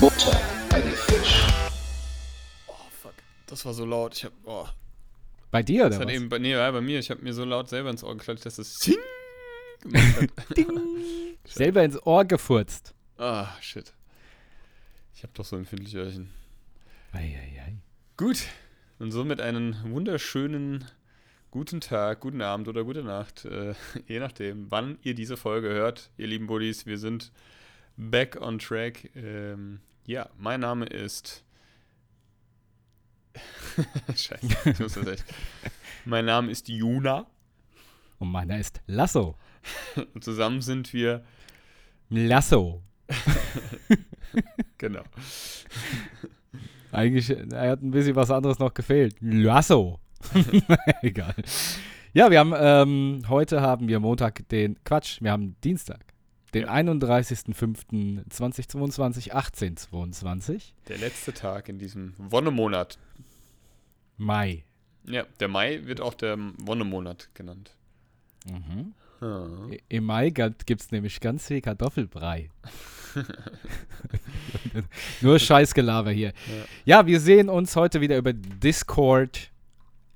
Butter bei die Fisch. Oh, fuck. Das war so laut. Ich hab, oh. Bei dir, Das oder hat was? eben, bei, nee, ja, bei mir, ich habe mir so laut selber ins Ohr geklatscht, dass es Zing gemacht hat. Ding. Selber ins Ohr gefurzt. Ah, shit. Ich habe doch so empfindliche Öhrchen. Eieiei. Gut. Und somit einen wunderschönen guten Tag, guten Abend oder gute Nacht, äh, je nachdem, wann ihr diese Folge hört, ihr lieben Buddies. Wir sind back on track. Ähm, ja, mein Name ist. Scheiße, ich muss das echt. Mein Name ist Juna. Und meiner ist Lasso. Und zusammen sind wir, Lasso. genau. Eigentlich, er hat ein bisschen was anderes noch gefehlt. Lasso. Egal. Ja, wir haben, ähm, heute haben wir Montag den, Quatsch, wir haben Dienstag, den Ja. 31.05.2022, 1822, Der letzte Tag in diesem Wonnemonat. Mai. Ja, der Mai wird auch der Wonnemonat genannt. Mhm. I- Im Mai gibt es nämlich ganz viel Kartoffelbrei. Nur Scheißgelaber hier. Ja. wir sehen uns heute wieder über Discord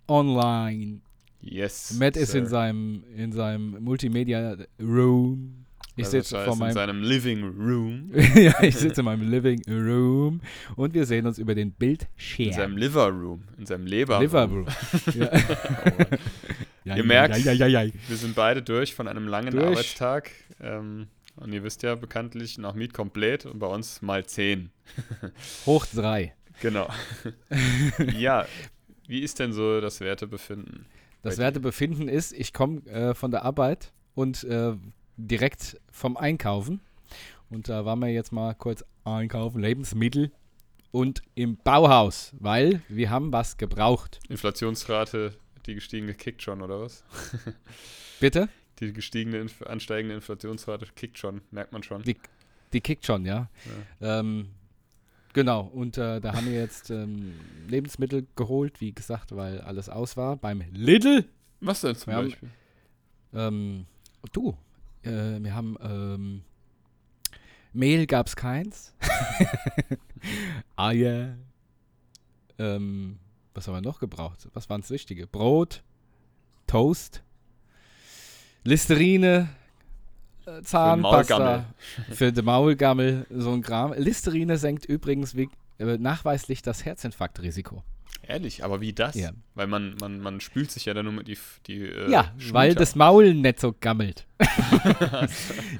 online. Yes. Matt ist in sir. seinem, in seinem Multimedia Room. Ich Also sitze das vor heißt, in meinem seinem Living Room. ja, ich sitze in meinem Living Room und wir sehen uns über den In Bildschirm. seinem Liver Room. In seinem Leber Liver Room. Ja. Ja, Ihr ja, merkt- ja, ja, ja, ja. Wir sind beide durch von einem langen Durch. Arbeitstag. Ähm, und ihr wisst ja bekanntlich, nach Meet komplett und bei uns mal 10. Hoch drei. Genau. ja, wie ist denn so das Wertebefinden? Das? Wertebefinden ist, ich komme äh, von der Arbeit und äh, direkt vom Einkaufen. Und da waren wir jetzt mal kurz einkaufen, Lebensmittel und im Bauhaus, weil wir haben was gebraucht. Inflationsrate, die gestiegene kickt schon, oder was? Bitte? Die gestiegene, ansteigende Inflationsrate kickt schon, merkt man schon. Die- Die kickt schon, ja. Ähm, genau, und äh, da haben wir jetzt ähm, Lebensmittel geholt, wie gesagt, weil alles aus war beim Lidl. Was denn zum Wir haben- Beispiel? Ähm, du, äh, wir haben ähm, Mehl gab es keins. Eier. Ähm, was haben wir noch gebraucht? Was waren das Wichtige? Brot, Toast, Listerine, äh, Zahnpasta. Für den Maulgammel, so ein Kram. Listerine senkt übrigens äh, nachweislich das Herzinfarktrisiko. Ehrlich, aber wie das? Ja. Weil man, man, man spült sich ja dann nur mit die, die äh, Ja, Schulter. weil das Maul nicht so gammelt.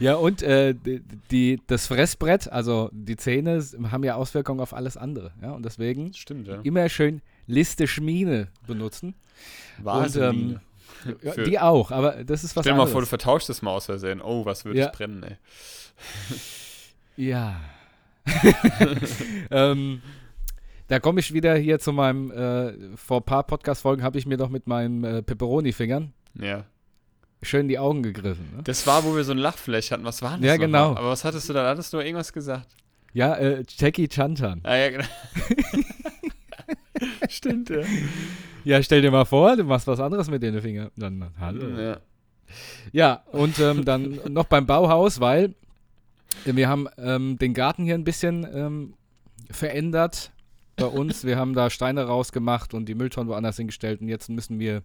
ja, und äh, die, die, das Fressbrett, also die Zähne, haben ja Auswirkungen auf alles andere. Ja, und deswegen Stimmt, ja. immer schön Liste Schmiene benutzen. Vaseline. Ja, Für- die auch, aber das ist was Stell dir mal vor, du vertauschst das mal aus Versehen. Oh, was würde Ja. es brennen, ey. Ja. ähm, da komme ich wieder hier zu meinem, äh, vor ein paar Podcast-Folgen habe ich mir doch mit meinen äh, Pepperoni-Fingern Ja. schön in die Augen gegriffen. Ne? Das war, wo wir so ein Lachfläche hatten. Was war denn das Ja, genau. mal? Aber was hattest du da? Hattest du irgendwas gesagt? Ja, äh, Jackie Chanchan. Ah, ja, genau. Stimmt, ja. Ja, stell dir mal vor, du machst was anderes mit den Fingern. Dann, hallo. ja. Ja, und ähm, dann noch beim Bauhaus, weil wir haben ähm, den Garten hier ein bisschen ähm, verändert bei uns. Wir haben da Steine rausgemacht und die Mülltonnen woanders hingestellt und jetzt müssen wir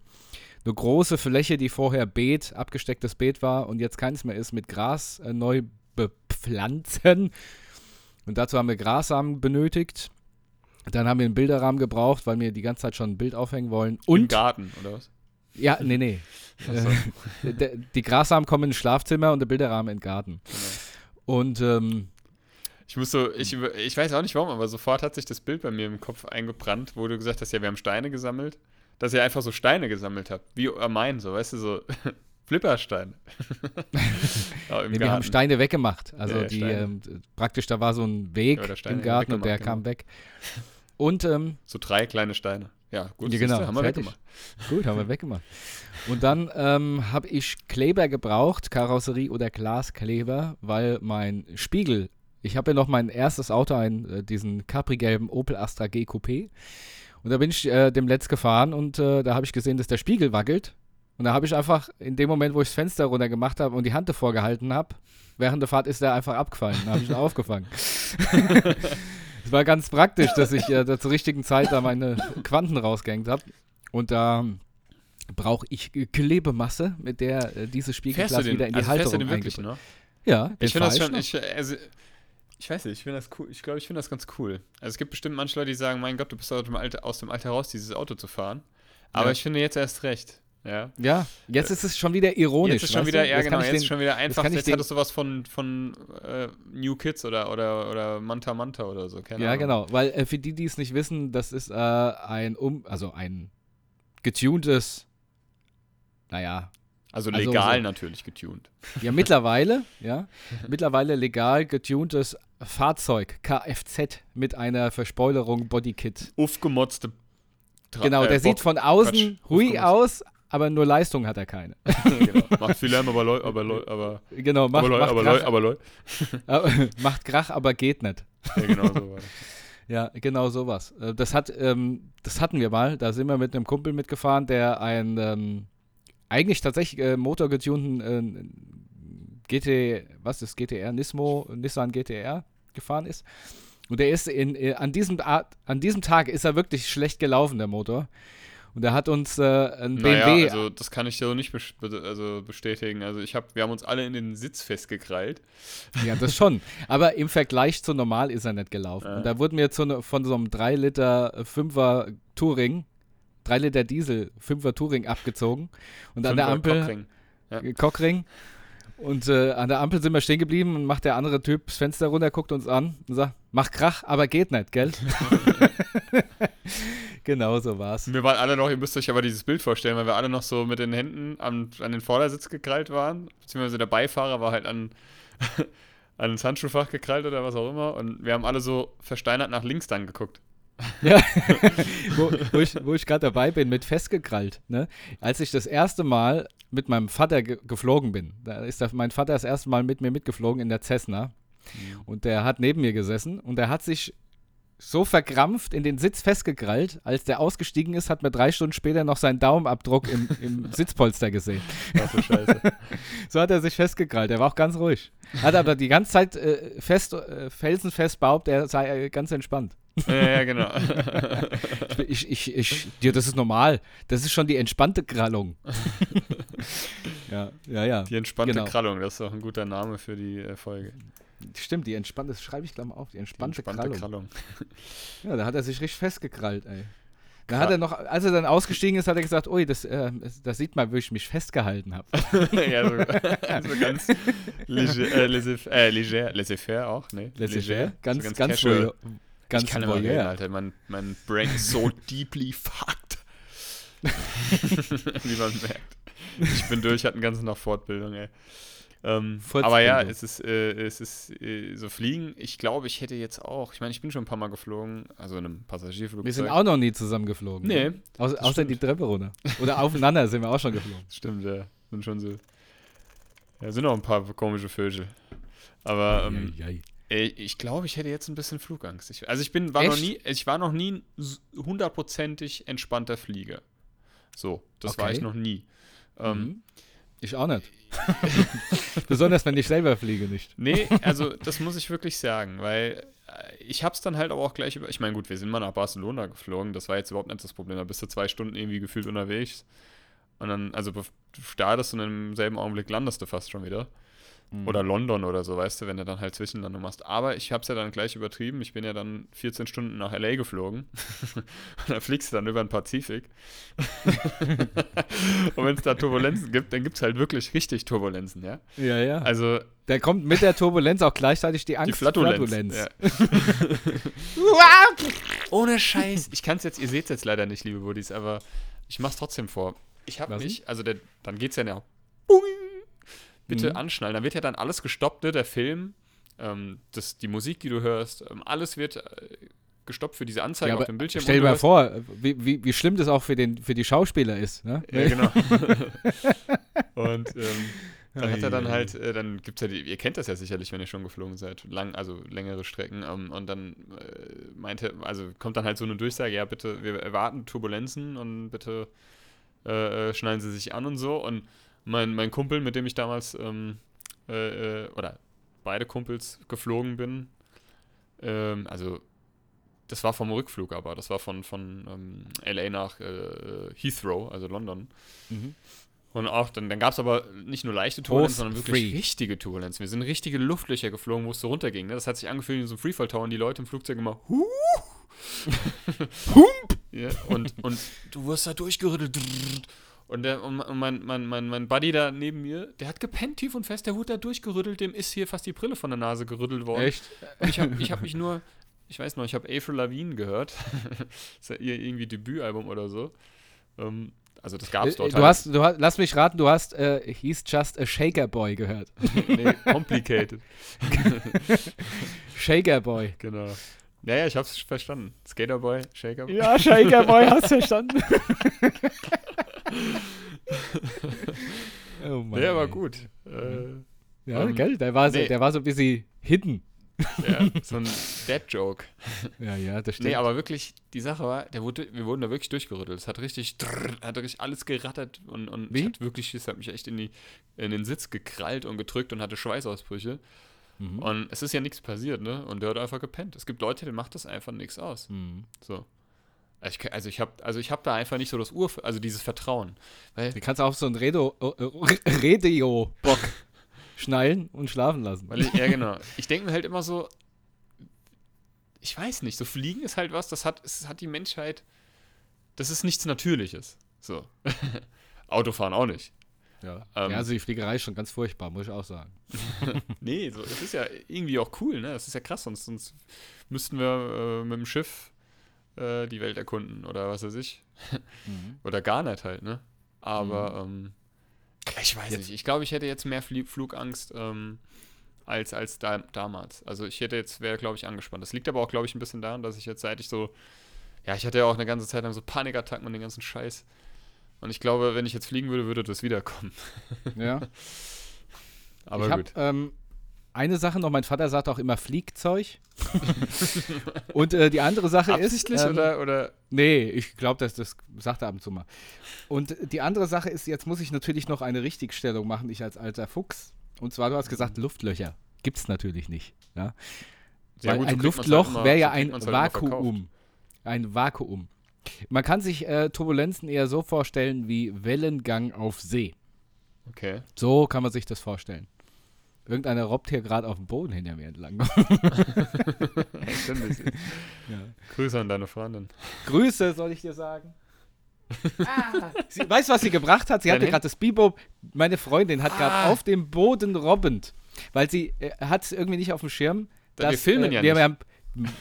eine große Fläche, die vorher Beet, abgestecktes Beet war und jetzt keins mehr ist, mit Gras äh, neu bepflanzen. Und dazu haben wir Grassamen benötigt. Dann haben wir einen Bilderrahmen gebraucht, weil wir die ganze Zeit schon ein Bild aufhängen wollen. Im Und Garten, oder was? ja, nee, nee. Äh, die Grassamen kommen ins Schlafzimmer und der Bilderrahmen in den Garten. Und ähm, Ich muss so, ich, ich weiß auch nicht warum, aber sofort hat sich das Bild bei mir im Kopf eingebrannt, wo du gesagt hast, ja, wir haben Steine gesammelt, dass ihr einfach so Steine gesammelt habt. Wie mein, so, weißt du, so Flippersteine. ja, im nee, wir haben. Steine weggemacht. Also Ja, ja, die ähm, praktisch, da war so ein Weg im Garten und der kam weg. Und ähm, So drei kleine Steine. Ja, gut, Ja, genau, haben wir fertig. weggemacht. gut, haben wir weggemacht. Und dann ähm, habe ich Kleber gebraucht, Karosserie oder Glaskleber, weil mein Spiegel, ich habe ja noch mein erstes Auto, ein, äh, diesen Capri-gelben Opel Astra G Coupé. Und da bin ich äh, dem Letzt gefahren und äh, da habe ich gesehen, dass der Spiegel wackelt. Und da habe ich einfach in dem Moment, wo ich das Fenster runter gemacht habe und die Hand davor gehalten habe, während der Fahrt ist der einfach abgefallen. Da habe ich ihn aufgefangen. Es war ganz praktisch, dass ich äh, da zur richtigen Zeit da meine Quanten rausgehängt habe. Und da brauche ich Klebemasse, mit der äh, dieses Spiegelglas wieder in die also fährst Halterung den wirklich, ne? Ja, Ich finde das schon, ich, also, ich weiß nicht, ich finde das cool. Ich glaube, ich finde das ganz cool. Also es gibt bestimmt manche Leute, die sagen, mein Gott, du bist aus dem Alter, aus dem Alter raus, dieses Auto zu fahren. Aber Ja. ich finde jetzt erst recht. Ja. Ja, jetzt ist es schon wieder ironisch. Jetzt ist schon weißt wieder, du? ja genau, jetzt den- schon wieder einfach, jetzt den- hat es sowas von, von äh, New Kids oder, oder, oder Manta Manta oder so, keine Ja, Ahnung. genau, weil äh, für die, die es nicht wissen, das ist äh, ein um, also ein getuntes, naja, Also Also legal so- natürlich getuned. ja mittlerweile, ja, mittlerweile legal getuntes Fahrzeug Kfz mit einer Verspoilerung Bodykit. Aufgemotzte Tra Genau, äh, der sieht Bock- von außen Quatsch, hui aufgemotzt. aus, aber nur Leistung hat er keine. genau. Macht viel Lärm, aber Leu, aber Leu, aber, Genau, macht, aber Leu, macht, aber Leu, Krach, aber Leu. aber, macht Krach, aber geht nicht. Ja, genau so war. Ja, genau sowas. Äh, Das, hat, ähm, das hatten wir mal. Da sind wir mit einem Kumpel mitgefahren, der einen ähm, eigentlich tatsächlich äh, motorgetunten äh, GT, was ist GTR, Nismo, Nissan GTR gefahren ist. Und der ist in, äh, an, diesem Art, an diesem Tag ist er wirklich schlecht gelaufen, der Motor. Und er hat uns äh, ein Naja, BMW. also das kann ich so nicht also bestätigen. Also ich habe, wir haben uns alle in den Sitz festgekrallt. Ja, das schon. Aber im Vergleich zu normal ist er nicht gelaufen. Ja. Und da wurden wir zu von so einem 3 Liter 5er Touring, 3 Liter Diesel 5er Touring abgezogen. Und an der Ampel, Cockring. Ja. äh, Cockring. Und äh, an der Ampel sind wir stehen geblieben und macht der andere Typ das Fenster runter, guckt uns an und sagt, mach Krach, aber geht nicht, gell? genau so war's. Wir waren alle noch, ihr müsst euch aber dieses Bild vorstellen, weil wir alle noch so mit den Händen am, an den Vordersitz gekrallt waren. Beziehungsweise der Beifahrer war halt an, an das Handschuhfach gekrallt oder was auch immer. Und wir haben alle so versteinert nach links dann geguckt. Ja, wo, wo ich, wo ich gerade dabei bin, mit festgekrallt. Ne? Als ich das erste Mal mit meinem Vater ge geflogen bin, da ist der, mein Vater das erste Mal mit mir mitgeflogen in der Cessna. Und der hat neben mir gesessen und der hat sich so verkrampft in den Sitz festgekrallt, als der ausgestiegen ist, hat man drei Stunden später noch seinen Daumenabdruck im, im Sitzpolster gesehen. Ach so scheiße. So hat er sich festgekrallt. Er war auch ganz ruhig. Hat aber die ganze Zeit äh, fest, äh, felsenfest behauptet, er sei äh, ganz entspannt. Ja, ja, genau. Ich, ich, ich, dir, das ist normal. Das ist schon die entspannte Krallung. ja, ja, ja. Die entspannte Genau. Krallung, das ist auch ein guter Name für die äh, Folge. Stimmt, die entspannte, das schreibe ich gleich mal auf. Die Die entspannte, entspannte Krallung. Krallung. Ja, da hat er sich richtig festgekrallt, ey. Da hat er noch, als er dann ausgestiegen ist, hat er gesagt, ui, das, äh, das- sieht man, wie ich mich festgehalten habe. ja, so, so ganz leger, äh, laissez- äh, leger, laissez-faire auch, ne? Laissez-faire, ganz, so ganz, casual. Ganz ich kann immer reden. Alter. Mein, mein Brain ist so deeply fucked. Wie man merkt. Ich bin durch, hatte den ganzen Tag Fortbildung, ey. Ähm, aber ja, es ist, äh, es ist äh, so Fliegen. Ich glaube, ich hätte jetzt auch, ich meine, ich bin schon ein paar Mal geflogen, also in einem Passagierflugzeug. Wir sind auch noch nie zusammen geflogen. Nee, ne? Au außer stimmt. die Treppe runter. Oder aufeinander sind wir auch schon geflogen. Stimmt, ja. Sind schon so. Ja, sind auch ein paar komische Vögel. Aber ähm, Eieiei. ey, ich glaube, ich hätte jetzt ein bisschen Flugangst. Ich, also ich bin, war noch Echt? nie, ich war noch nie hundertprozentig entspannter Flieger. So, das war Okay. ich noch nie. Ähm, Mhm. Ich auch nicht. Besonders wenn ich selber fliege nicht. Nee, also das muss ich wirklich sagen, weil äh, ich hab's dann halt aber auch gleich über. Ich meine, gut, wir sind mal nach Barcelona geflogen, das war jetzt überhaupt nicht das Problem. Da bist du zwei Stunden irgendwie gefühlt unterwegs. Und dann, also du startest und im selben Augenblick landest du fast schon wieder. Mhm. Oder London oder so, weißt du, wenn du dann halt Zwischenlandung machst. Aber ich hab's ja dann gleich übertrieben. Ich bin ja dann 14 Stunden nach LA geflogen. und dann fliegst du dann über den Pazifik. und wenn es da Turbulenzen gibt, dann gibt's halt wirklich richtig Turbulenzen, ja. Ja, ja. Also da kommt mit der Turbulenz auch gleichzeitig die Angst die Flatulenz. Ja. Ohne Scheiß. Ich kann es jetzt, ihr seht es jetzt leider nicht, liebe Buddies, aber ich mach's trotzdem vor. Ich habe mich, also der, dann geht's ja ja. Boing, bitte Mhm. anschnallen. Dann wird ja dann alles gestoppt, ne? der Film, ähm, das, die Musik, die du hörst, ähm, alles wird äh, gestoppt für diese Anzeige Ja, auf dem Bildschirm. Stell dir mal vor, wie, wie, wie schlimm das auch für, den, für die Schauspieler ist. Ne? Ja, genau. und ähm, dann hat er dann halt, äh, dann gibt's ja die, ihr kennt das ja sicherlich, wenn ihr schon geflogen seid, lang, also längere Strecken. Ähm, und dann äh, meinte, also kommt dann halt so eine Durchsage, ja bitte, wir erwarten Turbulenzen und bitte äh, äh schneiden Sie sich an und so. Und mein, mein Kumpel, mit dem ich damals, ähm, äh, äh, oder beide Kumpels geflogen bin, ähm, also das war vom Rückflug aber, das war von, von ähm, LA nach Heathrow, also London. Mhm. Und auch, dann, dann gab es aber nicht nur leichte Turbulenzen, sondern wirklich free. richtige Turbulenzen. Wir sind richtige Luftlöcher geflogen, wo es so runterging. Ne? Das hat sich angefühlt wie so ein Freefall Tower und die Leute im Flugzeug immer Huh! Hump! ja, und, und du wirst da durchgerüttelt. Und, der, und mein, mein, mein, mein Buddy da neben mir, der hat gepennt tief und fest, der wurde da durchgerüttelt, dem ist hier fast die Brille von der Nase gerüttelt worden. Echt? Und ich habe ich hab mich nur, ich weiß noch, ich habe April Lavigne gehört. das ist ja ihr irgendwie Debütalbum oder so. Ähm, also das gab es dort. Du halt. hast, du hast, lass mich raten, du hast äh, He's Just a Shaker Boy gehört. nee, Complicated. Shaker Boy. Genau. Naja, ich hab's verstanden. Skater Boy, Shaker Boy. Ja, Shaker Boy, hast du verstanden. Oh Mann, der war gut. Äh, ja, um, gell? Der war, so, nee. der war so ein bisschen hidden. Ja, so ein Dead-Joke. Ja, ja, das stimmt. Nee, aber wirklich, die Sache war, der wurde, wir wurden da wirklich durchgerüttelt. Es hat richtig, hat richtig alles gerattert und, und Wie? hat wirklich, es hat mich echt in, die, in den Sitz gekrallt und gedrückt und hatte Schweißausbrüche. Mhm. Und es ist ja nichts passiert, ne? Und der hat einfach gepennt. Es gibt Leute, denen macht das einfach nichts aus. Mhm. So. Ich, also ich habe also hab da einfach nicht so das Ur, also dieses Vertrauen. Weil du kannst auch so ein Redo, äh, Redeo-Bock schnallen und schlafen lassen. Weil ich, ja, genau. Ich denke mir halt immer so, ich weiß nicht, so Fliegen ist halt was, das hat, es hat die Menschheit, das ist nichts Natürliches. So. Autofahren auch nicht. Ja. Ähm, ja, also die Fliegerei ist schon ganz furchtbar, muss ich auch sagen. nee, so, es ist ja irgendwie auch cool, ne? Das ist ja krass, sonst, sonst müssten wir äh, mit dem Schiff äh, die Welt erkunden oder was weiß ich. Mhm. Oder gar nicht halt, ne? Aber mhm. ähm, ich weiß jetzt. nicht. Ich glaube, ich hätte jetzt mehr Flie Flugangst ähm, als, als da, damals. Also ich hätte jetzt, wäre, glaube ich, angespannt. Das liegt aber auch, glaube ich, ein bisschen daran, dass ich jetzt, seit ich so, ja, ich hatte ja auch eine ganze Zeit lang so Panikattacken und den ganzen Scheiß. Und ich glaube, wenn ich jetzt fliegen würde, würde das wiederkommen. Ja. aber ich gut. Hab, ähm, eine Sache noch, mein Vater sagt auch immer Fliegzeug. und äh, die andere Sache Absichtlich ist. Ähm, oder, oder? Nee, ich glaube, das, das sagt er ab und zu mal. Und die andere Sache ist, jetzt muss ich natürlich noch eine Richtigstellung machen, ich als alter Fuchs. Und zwar, du hast gesagt, mhm. Luftlöcher. Gibt es natürlich nicht. Ja? ja Weil gut, ein Luftloch halt wäre ja ein halt Vakuum. Ein Vakuum. Man kann sich äh, Turbulenzen eher so vorstellen wie Wellengang auf See. Okay. So kann man sich das vorstellen. Irgendeiner robbt hier gerade auf dem Boden hinter mir entlang. ja. Grüße an deine Freundin. Grüße, soll ich dir sagen. ah, sie, weißt du, was sie gebracht hat? Sie hatte gerade das Bibo, meine Freundin hat gerade ah. auf dem Boden robbend, weil sie äh, hat es irgendwie nicht auf dem Schirm. Dass, wir filmen äh, ja wir nicht. Haben,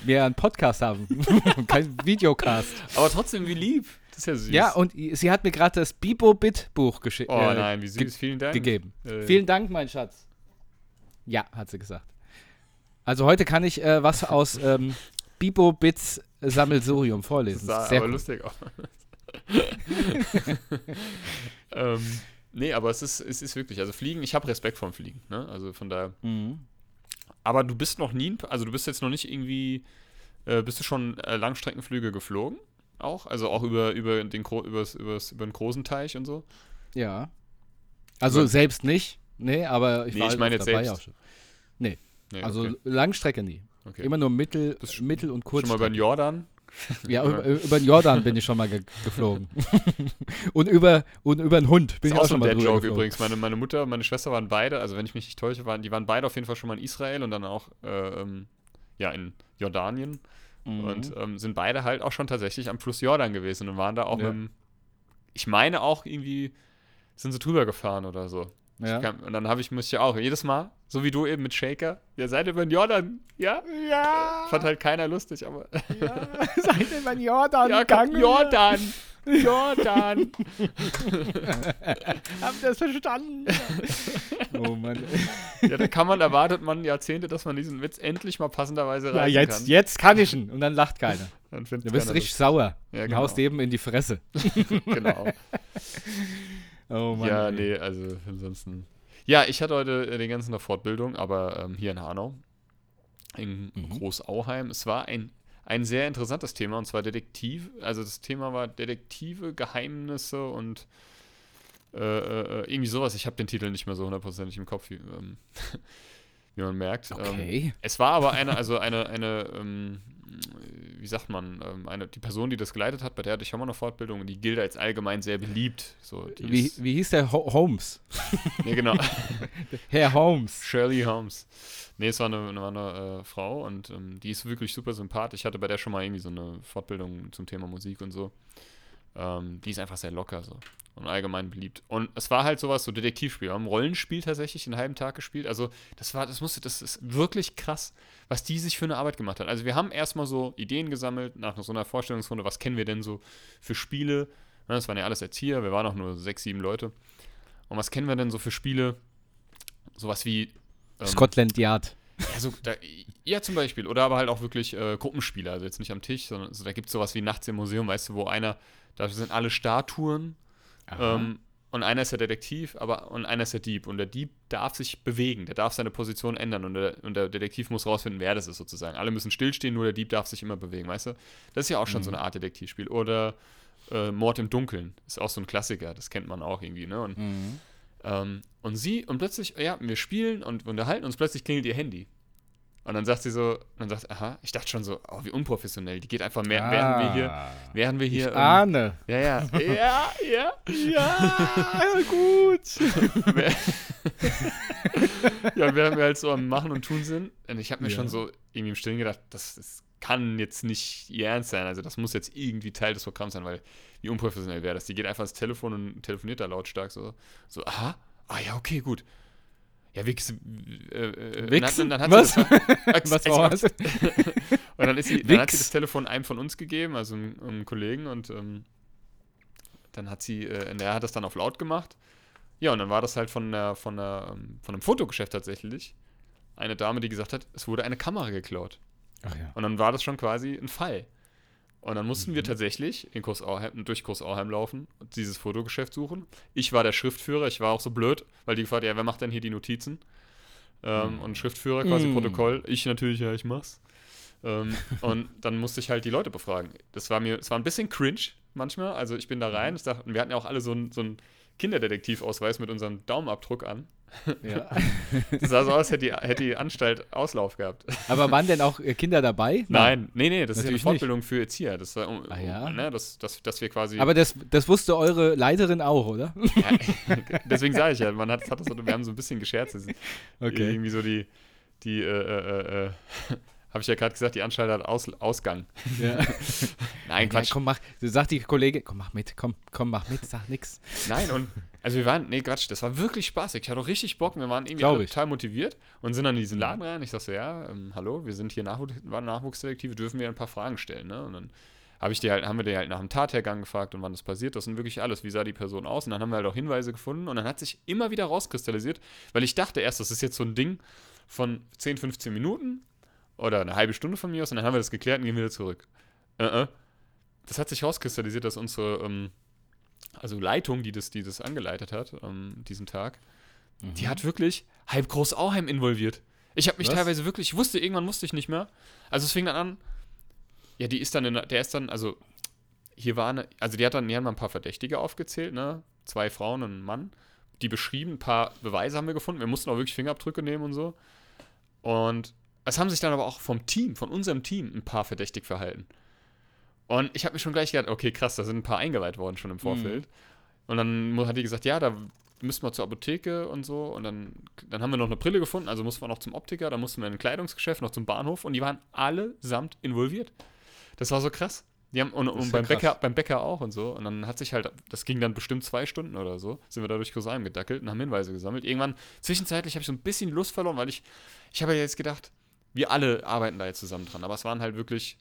wir einen Podcast haben, kein Videocast. Aber trotzdem, wie lieb. Das ist ja süß. Ja, und sie hat mir gerade das Bibo-Bit-Buch geschickt. Oh äh, nein, wie süß. Vielen Dank. Gegeben. Äh. Vielen Dank, mein Schatz. Ja, hat sie gesagt. Also heute kann ich äh, was aus ähm, Bibo Bits Sammelsurium vorlesen. Das sah Sehr aber cool. lustig aus. ähm, nee, aber es ist, es ist wirklich, also Fliegen, ich habe Respekt vorm Fliegen, ne? Also von daher. Mhm. Aber du bist noch nie, also du bist jetzt noch nicht irgendwie, äh, bist du schon äh, Langstreckenflüge geflogen? Auch? Also auch über, über, den, übers, übers, über den großen Teich und so? Ja. Also über selbst nicht. Nee, aber ich nee, war ich meine jetzt dabei selbst. auch schon. Nee. nee also okay. Langstrecke nie. Okay. Immer nur Mittel, Mittel und Kurz. Schon mal über den Jordan? Ja, über, über, den Jordan bin ich schon mal ge geflogen. und, über, und über einen Hund bin das ich auch schon mal der Joke geflogen. übrigens. Meine, meine Mutter und meine Schwester waren beide, also wenn ich mich nicht täusche, waren, die waren beide auf jeden Fall schon mal in Israel und dann auch äh, ähm, ja, in Jordanien. Mhm. Und ähm, sind beide halt auch schon tatsächlich am Fluss Jordan gewesen und waren da auch ja. mit ich meine auch irgendwie, sind sie drüber gefahren oder so. Ja. Kann, und dann habe ich, muss ich ja auch jedes Mal, so wie du eben mit Shaker, ja, seid ihr den Jordan, ja? Ja. Fand halt keiner lustig, aber. Ja, seid ihr den Jordan? Ja, komm, Jordan. Jordan. Habt ihr das verstanden? oh Mann. ja, da kann man, erwartet man Jahrzehnte, dass man diesen Witz endlich mal passenderweise reißen ja, jetzt, kann. jetzt kann ich ihn. Und dann lacht keiner. Dann du bist richtig sauer. Ja, genau. Und haust eben in die Fresse. genau. Oh Mann. Ja, nee, also ansonsten. Ja, ich hatte heute äh, den ganzen Tag Fortbildung, aber ähm, hier in Hanau, in Mhm. Großauheim. Es war ein, ein sehr interessantes Thema und zwar Detektiv. Also das Thema war Detektive, Geheimnisse und äh, äh, irgendwie sowas. Ich habe den Titel nicht mehr so hundertprozentig im Kopf, wie, ähm, wie man merkt. Ähm, Okay. es war aber eine, also eine, eine, ähm, wie sagt man, ähm, eine, die Person, die das geleitet hat, bei der hatte ich auch mal eine Fortbildung und die gilt als allgemein sehr beliebt. So, Wie, ist, wie hieß der Ho Holmes? nee, genau. Herr Holmes. Shirley Holmes. Nee, es war eine, war eine äh, Frau und ähm, die ist wirklich super sympathisch. Ich hatte bei der schon mal irgendwie so eine Fortbildung zum Thema Musik und so. Ähm, die ist einfach sehr locker so und allgemein beliebt. Und es war halt sowas, so Detektivspiel. Wir haben ein Rollenspiel tatsächlich einen halben Tag gespielt. Also das war, das musste, das ist wirklich krass, was die sich für eine Arbeit gemacht hat. Also wir haben erstmal so Ideen gesammelt nach so einer Vorstellungsrunde, was kennen wir denn so für Spiele? Ja, Das waren ja alles Erzieher, wir waren auch nur sechs, sieben Leute. Und was kennen wir denn so für Spiele? Sowas wie ähm, Scotland Yard. ja, so, da, ja, zum Beispiel. Oder aber halt auch wirklich äh, Gruppenspiele, also jetzt nicht am Tisch, sondern so, da gibt es sowas wie Nachts im Museum, weißt du, wo einer, da sind alle Statuen ähm, und einer ist der Detektiv, aber und einer ist der Dieb. Und der Dieb darf sich bewegen, der darf seine Position ändern und der, und der Detektiv muss rausfinden, wer das ist sozusagen. Alle müssen stillstehen, nur der Dieb darf sich immer bewegen, weißt du? Das ist ja auch schon so eine Art Detektivspiel. Oder äh, Mord im Dunkeln, ist auch so ein Klassiker, das kennt man auch irgendwie, ne? Und Mhm. ähm, und sie, und plötzlich, ja, wir spielen und unterhalten uns, plötzlich klingelt ihr Handy. Und dann sagt sie so, und dann sagt, aha, ich dachte schon so, oh, wie unprofessionell. Die geht einfach mehr, während wir hier, Ah. während wir hier, Ich ahne. ja, ja, ja, ja, Ja, gut. Ja, während wir halt so am Machen und Tun sind. Und ich habe mir Ja. schon so irgendwie im Stillen gedacht, das, das kann jetzt nicht ihr Ernst sein. Also das muss jetzt irgendwie Teil des Programms sein, weil wie unprofessionell wäre das. Die geht einfach ans Telefon und telefoniert da lautstark so. So, aha, ah ja, okay, gut. Ja, Wix. Äh, äh, Wichsen? Dann, Was? das, Was war das? und dann, ist sie, dann hat sie das Telefon einem von uns gegeben, also einem, einem Kollegen, und ähm, dann hat sie, äh, der hat das dann auf laut gemacht. Ja, und dann war das halt von, der, von, der, ähm, von einem Fotogeschäft tatsächlich. Eine Dame, die gesagt hat, es wurde eine Kamera geklaut. Ach ja. Und dann war das schon quasi ein Fall. Und dann mussten Mhm. wir tatsächlich in Großauheim, durch Großauheim laufen und dieses Fotogeschäft suchen. Ich war der Schriftführer, ich war auch so blöd, weil die gefragt, ja, wer macht denn hier die Notizen? Ähm, Und Schriftführer, quasi Mm. Protokoll. Ich natürlich, ja, ich mach's. Ähm, und dann musste ich halt die Leute befragen. Das war mir, es war ein bisschen cringe manchmal. Also ich bin da rein, ich dachte, wir hatten ja auch alle so einen so einen Kinderdetektivausweis mit unserem Daumenabdruck an. Ja. Das sah so aus, hätte die, hätte die Anstalt Auslauf gehabt. Aber waren denn auch äh, Kinder dabei? Nein, nee, nee, das Natürlich ist ja eine Fortbildung für Erzieher. Das war, um, Ah, ja? ne, das, das, dass wir quasi. Aber das, das wusste eure Leiterin auch, oder? ja, deswegen sage ich ja, man hat, hat das, wir haben so ein bisschen gescherzt. Ist Irgendwie so die, die, äh, äh, äh, habe ich ja gerade gesagt, die Anstalt hat Aus, Ausgang. Ja. Nein, Ja, Quatsch. komm, mach. Sagt die Kollegin, komm, mach mit, komm, komm, mach mit, sag nix. Nein, und also wir waren, nee, Quatsch, das war wirklich spaßig. Ich hatte auch richtig Bock. Wir waren irgendwie total motiviert und sind dann in diesen Laden rein. Ich sag so, ja, ähm, hallo, wir sind hier Nachwuchs Nachwuchsdetektive, dürfen wir ein paar Fragen stellen, ne? Und dann habe ich die halt, haben wir die halt nach dem Tathergang gefragt und wann das passiert ist und wirklich alles, wie sah die Person aus. Und dann haben wir halt auch Hinweise gefunden und dann hat sich immer wieder rauskristallisiert, weil ich dachte erst, das ist jetzt so ein Ding von 10, 15 Minuten oder eine halbe Stunde von mir aus und dann haben wir das geklärt und gehen wieder zurück. Äh, äh. Das hat sich rauskristallisiert, dass unsere ähm, also Leitung, die das, die das angeleitet hat, ähm, diesen Tag, die hat wirklich halb Großauheim involviert. Ich habe mich Was? teilweise wirklich, ich wusste, irgendwann musste ich nicht mehr. Also es fing dann an, ja, die ist dann, in, der ist dann, also hier waren, also die hat dann, die haben mal ein paar Verdächtige aufgezählt, ne? Zwei Frauen und ein Mann. Die beschrieben, ein paar Beweise haben wir gefunden. Wir mussten auch wirklich Fingerabdrücke nehmen und so. Und es haben sich dann aber auch vom Team, von unserem Team, ein paar verdächtig verhalten. Und ich habe mir schon gleich gedacht, okay, krass, da sind ein paar eingeweiht worden schon im Vorfeld. Und dann hat die gesagt, ja, da müssen wir zur Apotheke und so. Und dann, dann haben wir noch eine Brille gefunden, also mussten wir noch zum Optiker, dann mussten wir in ein Kleidungsgeschäft, noch zum Bahnhof und die waren allesamt involviert. Das war so krass. Die haben, und, und beim, krass. Bäcker, beim Bäcker auch und so. Und dann hat sich halt, das ging dann bestimmt zwei Stunden oder so, sind wir da durch Großheim gedackelt und haben Hinweise gesammelt. Irgendwann, zwischenzeitlich habe ich so ein bisschen Lust verloren, weil ich, ich habe ja jetzt gedacht, wir alle arbeiten da jetzt zusammen dran. Aber es waren halt wirklich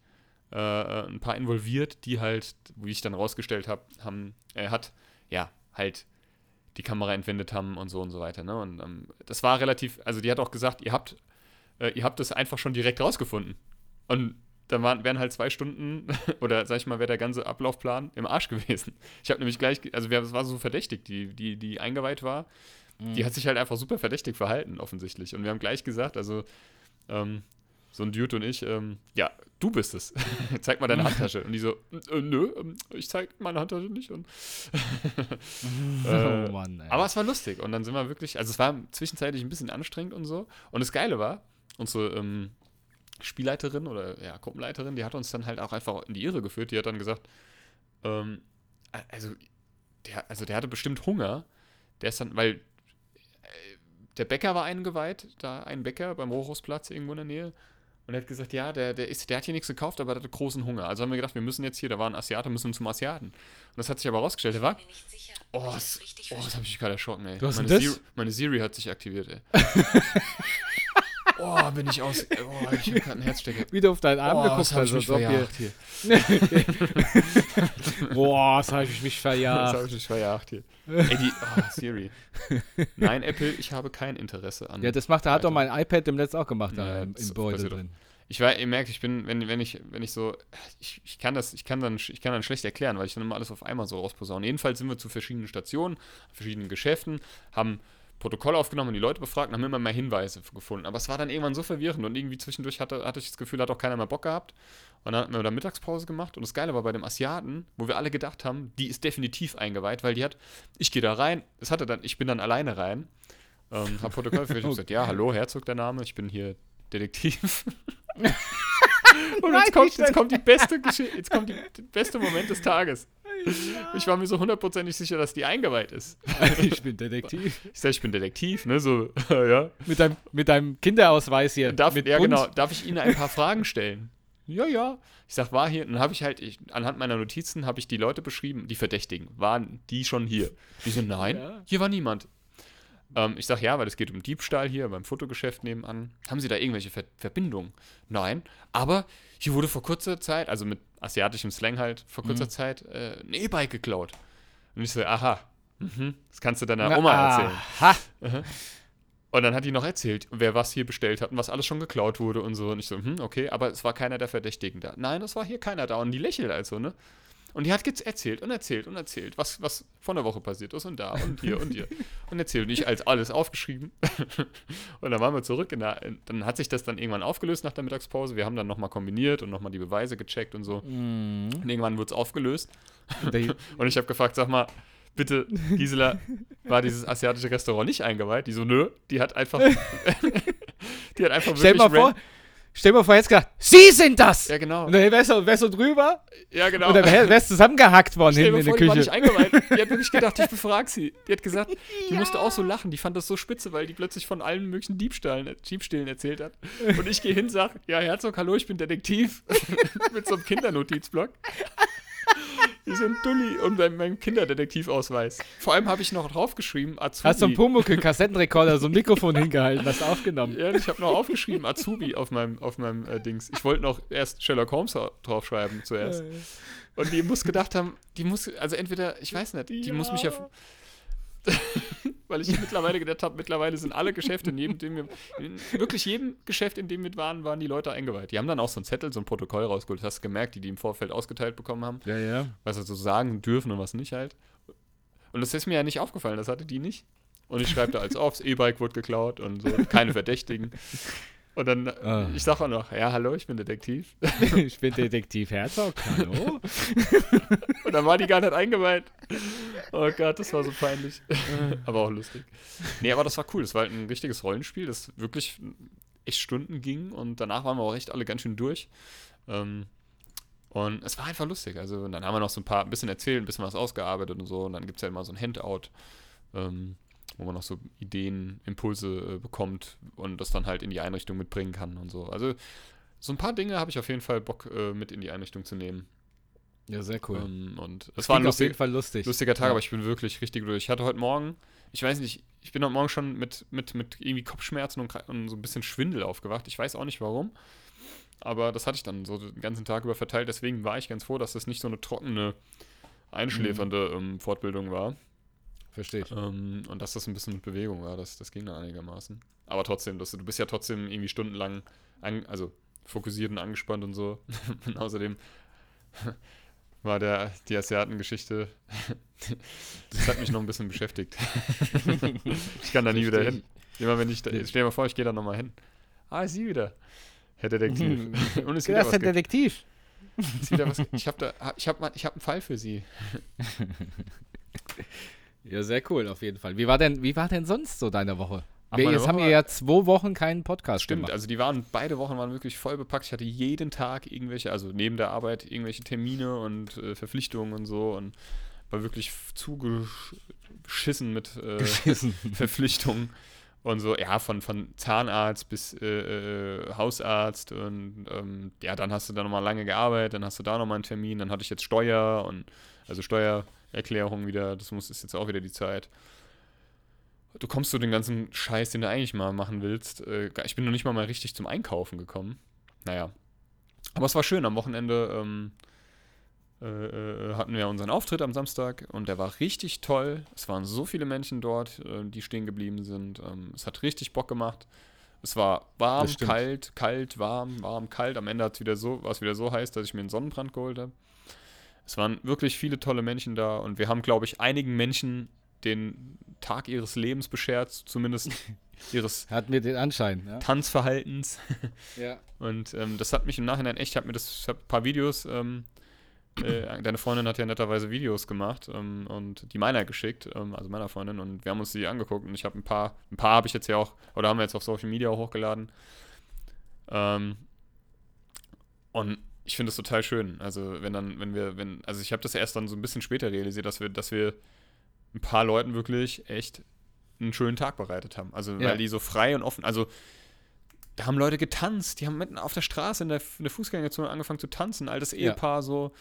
äh, äh, ein paar involviert, die halt, wie ich dann rausgestellt habe, haben, er hat, ja, halt die Kamera entwendet haben und so und so weiter. Ne? Und ähm, das war relativ, also die hat auch gesagt, ihr habt, äh, ihr habt das einfach schon direkt rausgefunden. Und dann waren, wären halt zwei Stunden oder sag ich mal, wäre der ganze Ablaufplan im Arsch gewesen. Ich habe nämlich gleich, also das war so verdächtig, die, die, die eingeweiht war, die hat sich halt einfach super verdächtig verhalten, offensichtlich. Und wir haben gleich gesagt, also ähm, so ein Dude und ich, ähm, ja, du bist es. zeig mal deine Handtasche. Und die so, äh, nö, ähm, ich zeig meine Handtasche nicht. Und äh, oh Mann, ey. aber es war lustig. Und dann sind wir wirklich, also es war zwischenzeitlich ein bisschen anstrengend und so. Und das Geile war, unsere ähm, Spielleiterin oder ja, Gruppenleiterin, die hat uns dann halt auch einfach in die Irre geführt. Die hat dann gesagt, ähm, also, der, also der hatte bestimmt Hunger. Der ist dann, weil der Bäcker war eingeweiht, da ein Bäcker beim Rochusplatz irgendwo in der Nähe. Und er hat gesagt, ja, der, der, ist, der hat hier nichts gekauft, aber der hatte großen Hunger. Also haben wir gedacht, wir müssen jetzt hier, da war ein Asiate, müssen zum Asiaten. Und das hat sich aber rausgestellt, der war. mir nicht sicher, Oh, ich das, oh, das habe ich gerade erschrocken, ey. Du hast meine, das? Siri, meine Siri hat sich aktiviert, ey. oh, bin ich aus. Oh, ich habe gerade einen Herzstecker. Wieder auf deinen Arm Oh, geguckt, das habe ich also verjagt hier. Boah, das habe ich mich Das verjagt. habe ich mich verjagt hier. Ey, die, oh, Siri. Nein, Apple, ich habe kein Interesse an. Ja, das macht, hat doch mein iPad im letzten auch gemacht, da Ja, im, das im Beutel drin. Ich war, ihr merkt, ich bin, wenn, wenn ich, wenn ich so, ich, ich kann das, ich kann dann, ich kann dann schlecht erklären, weil ich dann immer alles auf einmal so rausposaune. Jedenfalls sind wir zu verschiedenen Stationen, verschiedenen Geschäften, haben Protokoll aufgenommen und die Leute befragt und haben immer mehr Hinweise gefunden. Aber es war dann irgendwann so verwirrend und irgendwie zwischendurch hatte, hatte ich das Gefühl, hat auch keiner mehr Bock gehabt. Und dann hatten wir da Mittagspause gemacht und das Geile war bei dem Asiaten, wo wir alle gedacht haben, die ist definitiv eingeweiht, weil die hat, ich gehe da rein, es hatte dann, ich bin dann alleine rein, ähm, hab Protokoll ich hab gesagt, ja, hallo, Herzog der Name, ich bin hier Detektiv. Und jetzt kommt, jetzt kommt die beste Geschichte, jetzt kommt die, der beste Moment des Tages. Ich war mir so hundertprozentig sicher, dass die eingeweiht ist. ich bin Detektiv. Ich sag, ich bin Detektiv, ne, so, ja. Mit deinem, mit deinem Kinderausweis hier. Darf, mit ja, Bund. genau, darf ich Ihnen ein paar Fragen stellen? Ja, ja. Ich sag, war hier, dann habe ich halt, ich, anhand meiner Notizen habe ich die Leute beschrieben, die Verdächtigen. Waren die schon hier? Die so, nein, Ja. hier war niemand. Ähm, ich sag, ja, weil es geht um Diebstahl hier beim Fotogeschäft nebenan. Haben Sie da irgendwelche Ver Verbindungen? Nein, aber hier wurde vor kurzer Zeit, also mit asiatischem Slang halt, vor kurzer Mhm. Zeit äh, ein E-Bike geklaut. Und ich so, aha, mhm, das kannst du deiner Na, Oma erzählen. Aha. Und dann hat die noch erzählt, wer was hier bestellt hat und was alles schon geklaut wurde und so. Und ich so, hm, okay, aber es war keiner der Verdächtigen da. Nein, es war hier keiner da. Und die lächelt also, ne? Und die hat jetzt erzählt und erzählt und erzählt, was, was von der Woche passiert ist und da und hier und hier. Und erzählt. Und ich als alles aufgeschrieben. und dann waren wir zurück. Der, dann hat sich das dann irgendwann aufgelöst nach der Mittagspause. Wir haben dann nochmal kombiniert und nochmal die Beweise gecheckt und so. Mhm. Und irgendwann wurde es aufgelöst. Und ich habe gefragt, sag mal, bitte, Gisela, war dieses asiatische Restaurant nicht eingeweiht? Die so, nö, die hat einfach, die hat einfach Stell wirklich mal vor, stell mal vor, jetzt gesagt, Sie sind das! Ja, genau. Und dann wärst du, wärst du drüber Ja, genau. und dann wär- wärst du zusammengehackt worden hinten dir in der die war Küche. nicht eingeweiht. Die hat wirklich gedacht, ich befrag sie. Die hat gesagt, die musste auch so lachen. Die fand das so spitze, weil die plötzlich von allen möglichen Diebstahlen, Diebstählen erzählt hat. Und ich gehe hin, sag, ja, Herzog, hallo, ich bin Detektiv. Mit so einem Kindernotizblock. Wie so ein Dulli und bei meinem Kinderdetektivausweis. Vor allem habe ich noch draufgeschrieben, Azubi. Hast du einen Pumuckl-Kassettenrekorder, so ein Mikrofon hingehalten, hast aufgenommen. Ja, ich habe noch aufgeschrieben, Azubi auf meinem, auf meinem äh, Dings. Ich wollte noch erst Sherlock Holmes au- draufschreiben zuerst. Und die muss gedacht haben, die muss, also entweder, ich weiß nicht, die muss mich ja. Weil ich mittlerweile gedacht habe, mittlerweile sind alle Geschäfte, in jedem, dem wir, in wirklich jedem Geschäft, in dem wir waren, waren die Leute eingeweiht. Die haben dann auch so ein Zettel, so ein Protokoll rausgeholt, hast du gemerkt, die die im Vorfeld ausgeteilt bekommen haben, Ja, ja. was sie so sagen dürfen und was nicht halt. Und das ist mir ja nicht aufgefallen, das hatte die nicht. Und ich schreibe da als auf, das E-Bike wurde geklaut und so, keine Verdächtigen. Und dann, Ah. ich sage auch noch, ja, hallo, ich bin Detektiv. Ich bin Detektiv Herzog, hallo? Und dann war die gar nicht eingeweiht. Oh Gott, das war so peinlich. aber auch lustig. Nee, aber das war cool. Das war halt ein richtiges Rollenspiel, das wirklich echt Stunden ging und danach waren wir auch echt alle ganz schön durch. Ähm, und es war einfach lustig. Also dann haben wir noch so ein paar, ein bisschen erzählt, ein bisschen was ausgearbeitet und so. Und dann gibt es ja immer so ein Handout, ähm, wo man noch so Ideen, Impulse äh, bekommt und das dann halt in die Einrichtung mitbringen kann und so. Also so ein paar Dinge habe ich auf jeden Fall Bock äh, mit in die Einrichtung zu nehmen. Ja, sehr cool. Ähm, und es Das war ein klingt auf jeden lustig, Fall lustig. lustiger Tag, Ja. aber ich bin wirklich richtig durch. Ich hatte heute Morgen, ich weiß nicht, ich bin heute Morgen schon mit, mit, mit irgendwie Kopfschmerzen und, und so ein bisschen Schwindel aufgewacht. Ich weiß auch nicht warum. Aber das hatte ich dann so den ganzen Tag über verteilt. Deswegen war ich ganz froh, dass das nicht so eine trockene, einschläfernde ähm, Fortbildung war. Verstehe ich. Ähm, und dass das ein bisschen mit Bewegung war. Das, das ging dann einigermaßen. Aber trotzdem, das, du bist ja trotzdem irgendwie stundenlang, an, also fokussiert und angespannt und so. und außerdem war der, die Asiatengeschichte, Das hat mich noch ein bisschen beschäftigt. ich kann da nie wieder hin. Immer wenn ich, da, stell dir mal vor, ich gehe da nochmal hin. Ah, ist sie wieder. Herr Detektiv. Und es ist Herr Detektiv. Was, ich habe ich hab, ich einen Fall für Sie. Ja, sehr cool, auf jeden Fall. Wie war denn, wie war denn sonst so deine Woche? Ach, wir, jetzt Woche haben wir ja zwei Wochen keinen Podcast Stimmt, gemacht. also die waren, beide Wochen waren wirklich voll bepackt. Ich hatte jeden Tag irgendwelche, also neben der Arbeit irgendwelche Termine und äh, Verpflichtungen und so und war wirklich zugeschissen mit äh, Verpflichtungen. Und so, ja, von, von Zahnarzt bis äh, äh, Hausarzt und ähm, ja, dann hast du da nochmal lange gearbeitet, dann hast du da nochmal einen Termin, dann hatte ich jetzt Steuer und also Steuererklärung wieder, das muss ist jetzt auch wieder die Zeit. Du kommst zu den ganzen Scheiß, den du eigentlich mal machen willst. Äh, ich bin noch nicht mal mal richtig zum Einkaufen gekommen. Naja. Aber es war schön, am Wochenende ähm, äh, äh, hatten wir unseren Auftritt am Samstag und der war richtig toll. Es waren so viele Menschen dort, äh, die stehen geblieben sind. Ähm, es hat richtig Bock gemacht. Es war warm, kalt, kalt, warm, warm, kalt. Am Ende hat es wieder so, war es wieder so heiß, dass ich mir einen Sonnenbrand geholt habe. Es waren wirklich viele tolle Menschen da und wir haben, glaube ich, einigen Menschen den Tag ihres Lebens beschert, zumindest ihres hat mir den Anschein ja. Tanzverhaltens. ja. Und ähm, das hat mich im Nachhinein echt, ich habe mir das, ich habe ein paar Videos ähm, äh, deine Freundin hat ja netterweise Videos gemacht ähm, und die meiner geschickt, ähm, also meiner Freundin, und wir haben uns die angeguckt und ich habe ein paar, ein paar habe ich jetzt ja auch, oder haben wir jetzt auf Social Media hochgeladen. Ähm, und ich finde es total schön. Also wenn dann, wenn wir, wenn, also ich habe das erst dann so ein bisschen später realisiert, dass wir, dass wir ein paar Leuten wirklich echt einen schönen Tag bereitet haben. Also ja. weil die so frei und offen, also da haben Leute getanzt, die haben mitten auf der Straße in der, in der Fußgängerzone angefangen zu tanzen, altes Ehepaar ja. so.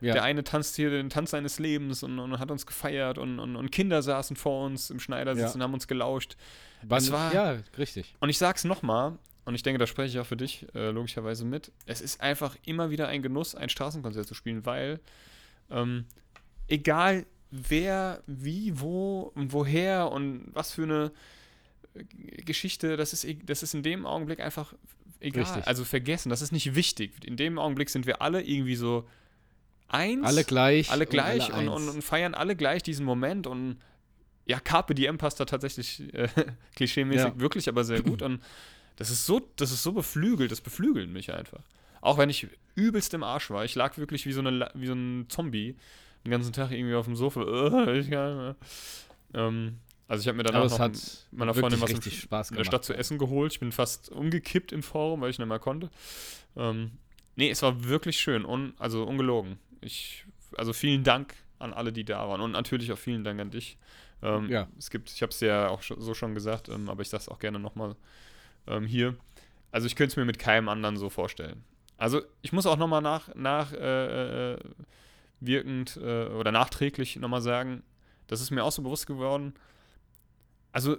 Ja. Der eine tanzt hier den Tanz seines Lebens und, und hat uns gefeiert und, und, und, Kinder saßen vor uns im Schneidersitz ja. und haben uns gelauscht. Das war, ja, richtig. Und ich sag's nochmal, und ich denke, da spreche ich auch für dich äh, logischerweise mit. Es ist einfach immer wieder ein Genuss, ein Straßenkonzert zu spielen, weil ähm, egal wer, wie, wo und woher und was für eine Geschichte, das ist, das ist in dem Augenblick einfach egal. Richtig. Also vergessen, das ist nicht wichtig. In dem Augenblick sind wir alle irgendwie so eins. Alle gleich. Alle gleich und, alle und, und, und, feiern alle gleich diesen Moment und ja, Carpe Diem passt da tatsächlich äh, klischeemäßig ja. wirklich, aber sehr gut und das ist so, das ist so beflügelt, das beflügelt mich einfach. Auch wenn ich übelst im Arsch war, ich lag wirklich wie so, eine, wie so ein Zombie den ganzen Tag irgendwie auf dem Sofa. ähm, also ich habe mir danach noch meiner Freundin was in, Spaß in der Stadt zu essen geholt. Ich bin fast umgekippt im Forum, weil ich nicht mehr konnte. Ähm, nee, es war wirklich schön, un, also ungelogen. Ich, also vielen Dank an alle, die da waren und natürlich auch vielen Dank an dich. Ähm, ja. Es gibt, ich habe es ja auch so schon gesagt, ähm, aber ich sage es auch gerne nochmal ähm, hier. Also ich könnte es mir mit keinem anderen so vorstellen. Also ich muss auch nochmal nach, nach äh, äh, wirkend äh, oder nachträglich nochmal sagen, das ist mir auch so bewusst geworden, also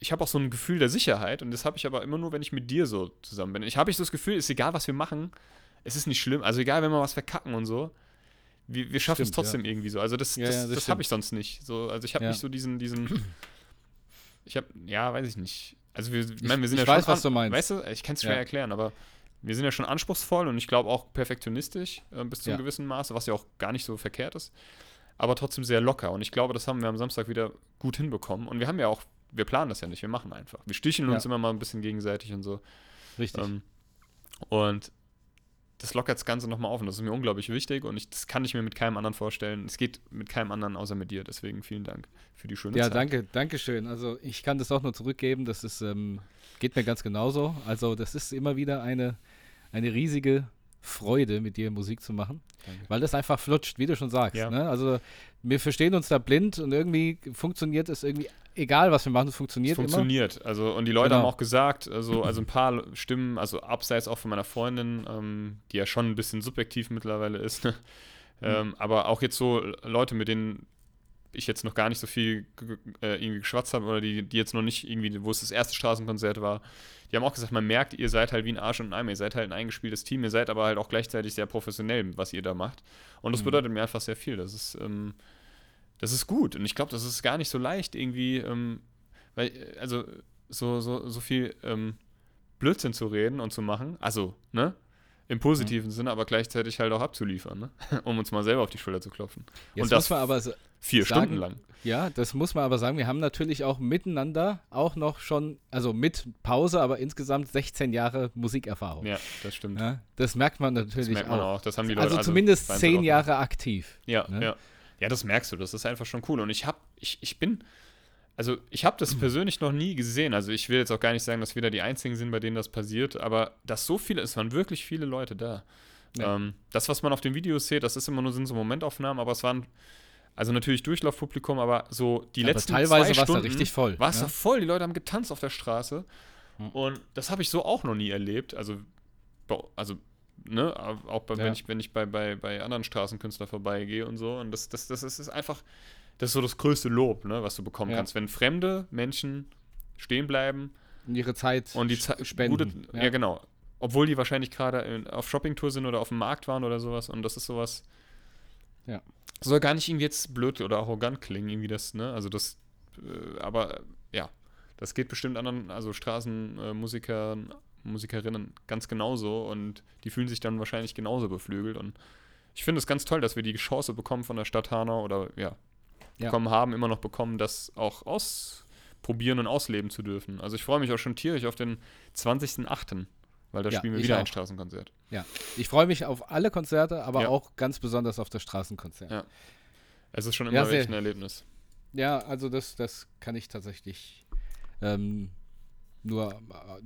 ich habe auch so ein Gefühl der Sicherheit und das habe ich aber immer nur, wenn ich mit dir so zusammen bin. Ich habe ich so das Gefühl, ist egal, was wir machen, es ist nicht schlimm. Also egal, wenn wir was verkacken und so, wir, wir schaffen es trotzdem ja. irgendwie so. Also das, ja, das, ja, das, das habe ich sonst nicht. So, also ich habe nicht so diesen, diesen, ich habe, ja, weiß ich nicht. Also wir, ich, mein, wir sind ich ja weiß, schon, was du meinst. Weißt du, ich kann es schwer erklären, aber wir sind ja schon anspruchsvoll und ich glaube auch perfektionistisch äh, bis zu einem gewissen Maße, was ja auch gar nicht so verkehrt ist aber trotzdem sehr locker. Und ich glaube, das haben wir am Samstag wieder gut hinbekommen. Und wir haben ja auch, wir planen das ja nicht, wir machen einfach. Wir sticheln ja. uns immer mal ein bisschen gegenseitig und so. Richtig. Ähm, und das lockert das Ganze nochmal auf und das ist mir unglaublich wichtig und ich, das kann ich mir mit keinem anderen vorstellen. Es geht mit keinem anderen außer mit dir. Deswegen vielen Dank für die schöne ja, Zeit. Ja, danke, danke schön. Also ich kann das auch nur zurückgeben. Das ist, ähm, geht mir ganz genauso. Also das ist immer wieder eine, eine riesige Freude, mit dir Musik zu machen. Danke. Weil das einfach flutscht, wie du schon sagst. Ja. Ne? Also wir verstehen uns da blind und irgendwie funktioniert es irgendwie, egal was wir machen, es funktioniert. Es funktioniert. Immer. Also, und die Leute genau. haben auch gesagt, also, also ein paar Stimmen, also abseits auch von meiner Freundin, ähm, die ja schon ein bisschen subjektiv mittlerweile ist, ne? mhm. ähm, aber auch jetzt so Leute, mit denen ich jetzt noch gar nicht so viel äh, irgendwie geschwatzt habe oder die, die jetzt noch nicht irgendwie, wo es das erste Straßenkonzert war, die haben auch gesagt, man merkt, ihr seid halt wie ein Arsch und ein Eimer, ihr seid halt ein eingespieltes Team, ihr seid aber halt auch gleichzeitig sehr professionell, was ihr da macht. Und das mhm. bedeutet mir einfach sehr viel. Das ist, ähm, das ist gut. Und ich glaube, das ist gar nicht so leicht, irgendwie, ähm, weil, äh, also so, so, so viel ähm, Blödsinn zu reden und zu machen. Also, ne? Im positiven Sinne, aber gleichzeitig halt auch abzuliefern, ne? um uns mal selber auf die Schulter zu klopfen. Jetzt Und das muss man aber vier sagen- Stunden lang. ja, das muss man aber sagen, wir haben natürlich auch miteinander auch noch schon, also mit Pause, aber insgesamt 16 Jahre Musikerfahrung. Ja, das stimmt. Ja, das merkt man das natürlich merkt man auch. auch. Das haben die Leute Also zumindest Wahnsinn 10 auch- Jahre aktiv. Ja, ne? ja. Ja, das merkst du. Das ist einfach schon cool. Und ich hab, ich, ich bin, also ich habe das persönlich noch nie gesehen. Also ich will jetzt auch gar nicht sagen, dass wir da die Einzigen sind, bei denen das passiert, aber dass so viele, es waren wirklich viele Leute da. Ja. Ähm, das, was man auf den Videos sieht, das ist immer nur sind so Momentaufnahmen, aber es waren, also natürlich Durchlaufpublikum, aber so die Aber letzten teilweise zwei Stunden richtig voll, War es ne? da voll, die Leute haben getanzt auf der Straße. Mhm. Und das habe ich so auch noch nie erlebt. Also, also ne, auch bei, Ja. wenn ich, wenn ich bei, bei, bei anderen Straßenkünstlern vorbeigehe und so. Und das, das, das ist ist einfach, das ist so das größte Lob, ne, was du bekommen Ja. kannst. Wenn fremde Menschen stehen bleiben Und ihre Zeit und die sch- Zeit spenden. ja. genau. Obwohl die wahrscheinlich gerade auf Shoppingtour sind oder auf dem Markt waren oder sowas. Und das ist sowas. Ja. Soll gar nicht irgendwie jetzt blöd oder arrogant klingen, irgendwie das, ne? Also das, äh, aber ja, das geht bestimmt anderen, also Straßenmusikern, Musikerinnen ganz genauso und die fühlen sich dann wahrscheinlich genauso beflügelt. Und ich finde es ganz toll, dass wir die Chance bekommen von der Stadt Hanau oder ja, Ja. bekommen haben, immer noch bekommen, das auch ausprobieren und ausleben zu dürfen. Also ich freue mich auch schon tierisch auf den 20.08., weil da Ja, spielen wir wieder auch. ein Straßenkonzert. Ich freue mich auf alle Konzerte, aber Ja. auch ganz besonders auf das Straßenkonzert. Ja. Es ist schon Ja, immer sehr- echt ein Erlebnis. Ja, also das, das kann ich tatsächlich ähm, nur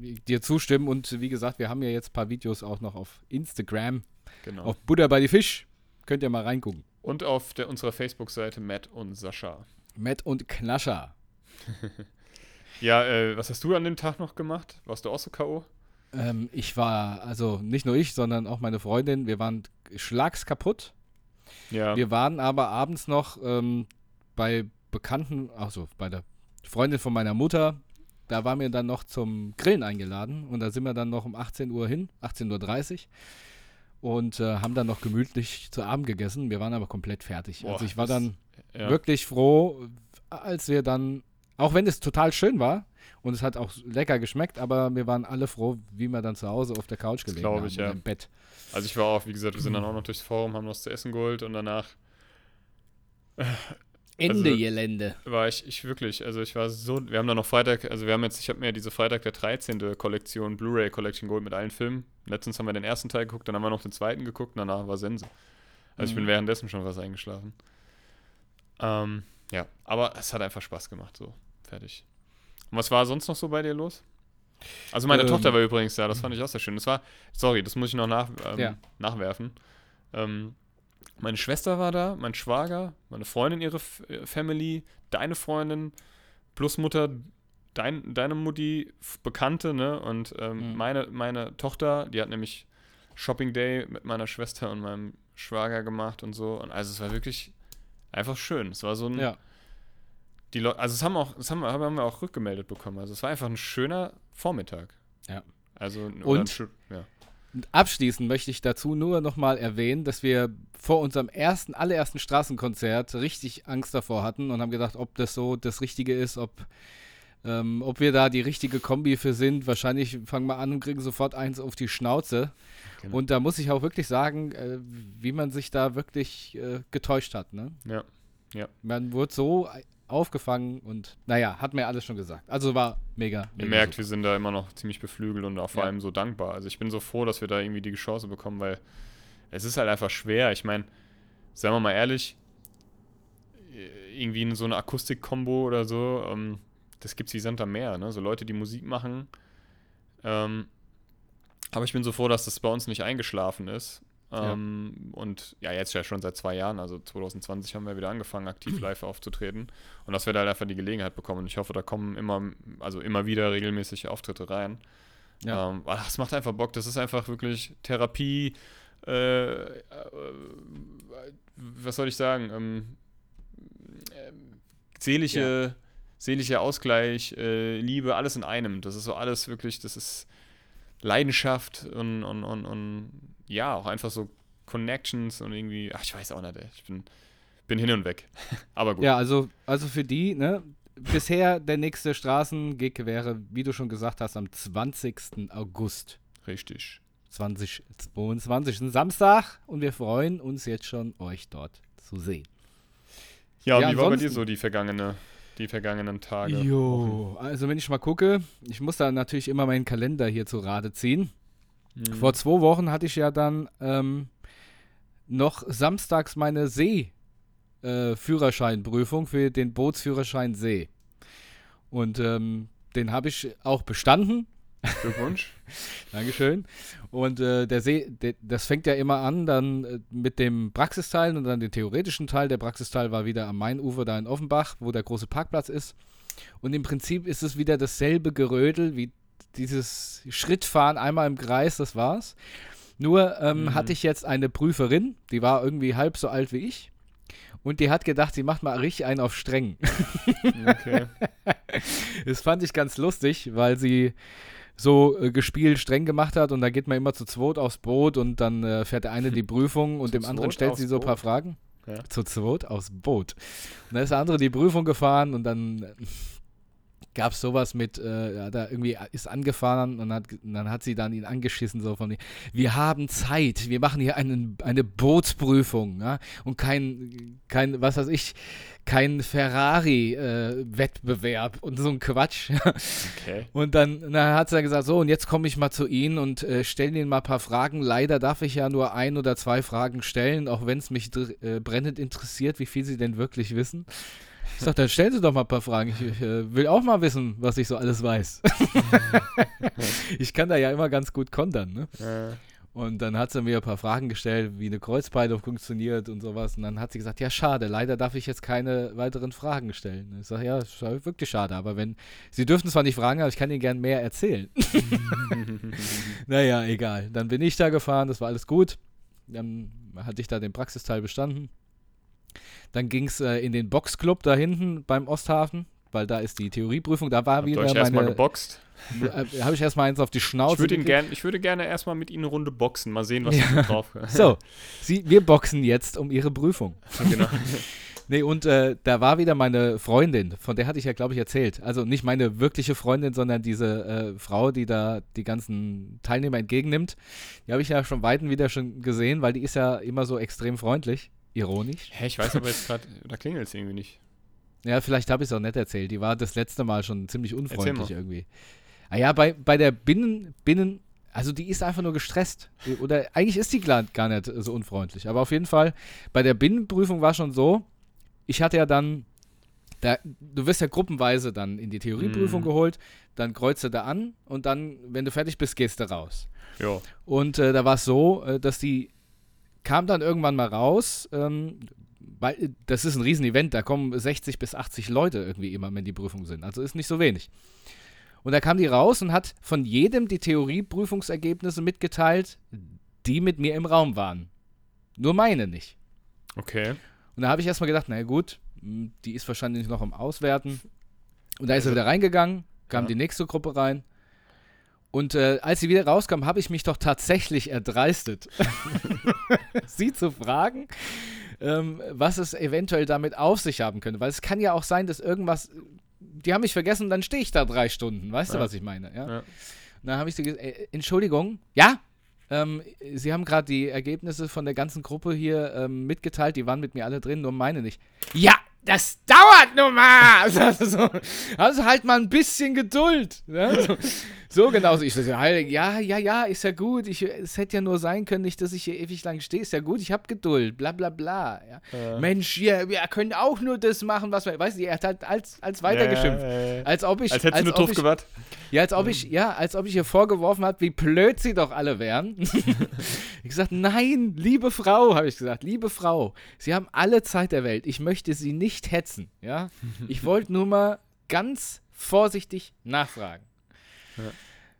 äh, dir zustimmen. Und wie gesagt, wir haben ja jetzt ein paar Videos auch noch auf Instagram, Genau. auf Buddha bei die Fisch. Könnt ihr mal reingucken. Und auf der, unserer Facebook-Seite Matt und Sascha. Matt und Knascher. Ja, äh, was hast du an dem Tag noch gemacht? Warst du auch so K.O.? Ähm, ich war, also nicht nur ich, sondern auch meine Freundin, wir waren schlagskaputt. Ja. Wir waren aber abends noch ähm, bei Bekannten, also bei der Freundin von meiner Mutter. Da waren wir dann noch zum Grillen eingeladen und da sind wir dann noch um 18 Uhr hin, 18.30 Uhr und äh, haben dann noch gemütlich zu Abend gegessen. Wir waren aber komplett fertig. Boah, also ich war dann ja. wirklich froh, als wir dann, auch wenn es total schön war und es hat auch lecker geschmeckt, aber wir waren alle froh, wie wir dann zu Hause auf der Couch gelegen haben ich, ja. im Bett. Also ich war auch, wie gesagt, wir sind dann auch noch durchs Forum, haben was zu essen geholt und danach Ende Also- Gelände. war ich, ich wirklich, also ich war so, wir haben dann noch Freitag, also wir haben jetzt, ich habe mir diese Freitag der 13. Kollektion, Blu-ray Collection geholt mit allen Filmen. Letztens haben wir den ersten Teil geguckt, dann haben wir noch den zweiten geguckt und danach war Sense. Also ich bin Mhm. währenddessen schon was eingeschlafen. Ähm, ja, aber es hat einfach Spaß gemacht, so, fertig. Und was war sonst noch so bei dir los? Also meine Ähm. Tochter war übrigens da, das fand ich auch sehr schön. Das war, sorry, das muss ich noch nach, ähm, Ja. nachwerfen. Ähm, meine Schwester war da, mein Schwager, meine Freundin, ihre F äh, Family, deine Freundin, plus Mutter, dein, deine Mutti, Bekannte, ne? Und ähm, Mhm. meine, meine Tochter, die hat nämlich Shopping Day mit meiner Schwester und meinem Schwager gemacht und so. Und also es war wirklich einfach schön. Es war so ein. Ja. Die Leute, also es haben auch, das haben wir, haben wir auch rückgemeldet bekommen. Also es war einfach ein schöner Vormittag. Ja. Also Und? ja. Und abschließend möchte ich dazu nur nochmal erwähnen, dass wir vor unserem ersten, allerersten Straßenkonzert richtig Angst davor hatten und haben gedacht, ob das so das Richtige ist, ob, ähm, ob wir da die richtige Kombi für sind. Wahrscheinlich fangen wir an und kriegen sofort eins auf die Schnauze. Genau. Und da muss ich auch wirklich sagen, äh, wie man sich da wirklich äh, getäuscht hat. Ne? Ja. Man wurde so aufgefangen und naja, hat mir alles schon gesagt. Also war mega. Ihr mega merkt, super. wir sind da immer noch ziemlich beflügelt und auch vor Ja. allem so dankbar. Also ich bin so froh, dass wir da irgendwie die Chance bekommen, weil es ist halt einfach schwer. Ich meine, sagen wir mal ehrlich, irgendwie in so eine Akustik-Kombo oder so, ähm, das gibt's wie Sand am Meer, ne? So Leute, die Musik machen. Ähm, aber ich bin so froh, dass das bei uns nicht eingeschlafen ist. Ja. Ähm, Und ja, jetzt ja schon seit zwei Jahren, also 2020 haben wir wieder angefangen, aktiv live aufzutreten. Und dass wir da halt einfach die Gelegenheit bekommen. Und ich hoffe, da kommen immer, also immer wieder regelmäßig Auftritte rein. Ja. Ähm, das macht einfach Bock. Das ist einfach wirklich Therapie. Äh, äh, was soll ich sagen? Ähm, ähm, seelische, seelischer Ausgleich, äh, Liebe, alles in einem. Das ist so alles wirklich, das ist Leidenschaft und, und, und, und ja, auch einfach so Connections und irgendwie, ach, ich weiß auch nicht, ey. ich bin, bin hin und weg. Aber gut. Ja, also, also für die, ne? Bisher der nächste Straßengig wäre, wie du schon gesagt hast, am 20. August. Richtig. 2022. Samstag und wir freuen uns jetzt schon, euch dort zu sehen. Ja, ja wie war bei dir so die vergangene, die vergangenen Tage? Jo, also wenn ich mal gucke, ich muss da natürlich immer meinen Kalender hier zu Rate ziehen. Mhm. Vor zwei Wochen hatte ich ja dann ähm, noch samstags meine See-Führerscheinprüfung äh, für den Bootsführerschein See. Und ähm, den habe ich auch bestanden. Glückwunsch. Dankeschön. Und äh, der See, der, das fängt ja immer an dann äh, mit dem Praxisteil und dann den theoretischen Teil. Der Praxisteil war wieder am Mainufer da in Offenbach, wo der große Parkplatz ist. Und im Prinzip ist es wieder dasselbe Gerödel wie dieses Schrittfahren einmal im Kreis, das war's. Nur ähm, mhm. hatte ich jetzt eine Prüferin, die war irgendwie halb so alt wie ich. Und die hat gedacht, sie macht mal richtig einen auf streng. Okay. das fand ich ganz lustig, weil sie so äh, gespielt streng gemacht hat und da geht man immer zu zweit aufs Boot und dann äh, fährt der eine die Prüfung und dem anderen stellt sie so ein paar Fragen. Ja. Zu zweit aufs Boot. Und dann ist der andere die Prüfung gefahren und dann gab es sowas mit, äh, ja, da irgendwie ist angefahren und, hat, und dann hat sie dann ihn angeschissen, so von, wir haben Zeit, wir machen hier einen, eine Bootsprüfung, ja, und kein, kein, was weiß ich, kein Ferrari-Wettbewerb äh, und so ein Quatsch. okay. Und dann, dann hat sie dann gesagt, so, und jetzt komme ich mal zu Ihnen und äh, stelle Ihnen mal ein paar Fragen. Leider darf ich ja nur ein oder zwei Fragen stellen, auch wenn es mich äh, brennend interessiert, wie viel Sie denn wirklich wissen. Ich sag, dann stellen Sie doch mal ein paar Fragen. Ich, ich äh, will auch mal wissen, was ich so alles weiß. ich kann da ja immer ganz gut kontern, ne? Ja. Und dann hat sie mir ein paar Fragen gestellt, wie eine Kreuzpeilung funktioniert und sowas. Und dann hat sie gesagt, ja, schade, leider darf ich jetzt keine weiteren Fragen stellen. Ich sage, ja, ist wirklich schade, aber wenn, Sie dürfen zwar nicht fragen, aber ich kann Ihnen gern mehr erzählen. naja, egal. Dann bin ich da gefahren, das war alles gut. Dann hatte ich da den Praxisteil bestanden. Dann ging es äh, in den Boxclub da hinten beim Osthafen, weil da ist die Theorieprüfung. Da war Habt wieder euch meine. Erstmal geboxt. Äh, Habe ich erstmal eins auf die Schnauze. Ich würde, gern, ich würde gerne erstmal mit Ihnen eine Runde boxen. Mal sehen, was ja. Sie drauf So, Sie, wir boxen jetzt um Ihre Prüfung. Genau. Nee, und äh, da war wieder meine Freundin, von der hatte ich ja, glaube ich, erzählt. Also nicht meine wirkliche Freundin, sondern diese äh, Frau, die da die ganzen Teilnehmer entgegennimmt. Die habe ich ja schon weiten wieder schon gesehen, weil die ist ja immer so extrem freundlich. Ironisch. Hä, ich weiß aber jetzt gerade, da klingelt es irgendwie nicht. Ja, vielleicht habe ich es auch nicht erzählt. Die war das letzte Mal schon ziemlich unfreundlich irgendwie. Ah ja, bei, bei der Binnen, Binnen, also die ist einfach nur gestresst. Oder eigentlich ist die gar, nicht so unfreundlich. Aber auf jeden Fall, bei der Binnenprüfung war schon so, ich hatte ja dann, da, du wirst ja gruppenweise dann in die Theorieprüfung mm. geholt, dann kreuzt du da an und dann, wenn du fertig bist, gehst du raus. Ja. Und äh, da war es so, äh, dass die kam dann irgendwann mal raus, ähm, weil das ist ein Riesenevent, da kommen 60 bis 80 Leute irgendwie immer, wenn die Prüfungen sind. Also ist nicht so wenig. Und da kam die raus und hat von jedem die Theorieprüfungsergebnisse mitgeteilt, die mit mir im Raum waren. Nur meine nicht. Okay. Und da habe ich erstmal gedacht, na gut, hm, die ist wahrscheinlich noch am Auswerten. Und da ist er wieder reingegangen, kam ja. die nächste Gruppe rein. Und äh, als sie wieder rauskam, habe ich mich doch tatsächlich erdreistet, sie zu fragen, ähm, was es eventuell damit auf sich haben könnte. Weil es kann ja auch sein, dass irgendwas, die haben mich vergessen und dann stehe ich da drei Stunden. Weißt ja. du, was ich meine? Ja. ja. Und dann habe ich sie gesagt, äh, Entschuldigung, ja, ähm, Sie haben gerade die Ergebnisse von der ganzen Gruppe hier ähm, mitgeteilt, die waren mit mir alle drin, nur meine nicht. Ja, das dauert nur mal. Also, also halt mal ein bisschen Geduld. Ja? So, so genauso. Ich so, ja, ja, ja, ist ja gut. Ich, es hätte ja nur sein können, nicht, dass ich hier ewig lang stehe. Ist ja gut, ich habe Geduld. Bla bla bla. Ja. Äh. Mensch, ihr, ihr könnt auch nur das machen, was wir. Weißt du, er hat halt als, als weitergeschimpft. Äh, als ob ich. Als hättest du nur drauf gewartet. Ja, als ob ich, ja, als ob ich ihr vorgeworfen habe, wie blöd sie doch alle wären. ich gesagt, nein, liebe Frau, habe ich gesagt, liebe Frau, Sie haben alle Zeit der Welt. Ich möchte Sie nicht hetzen. Ja, ich wollte nur mal ganz vorsichtig nachfragen. Ja.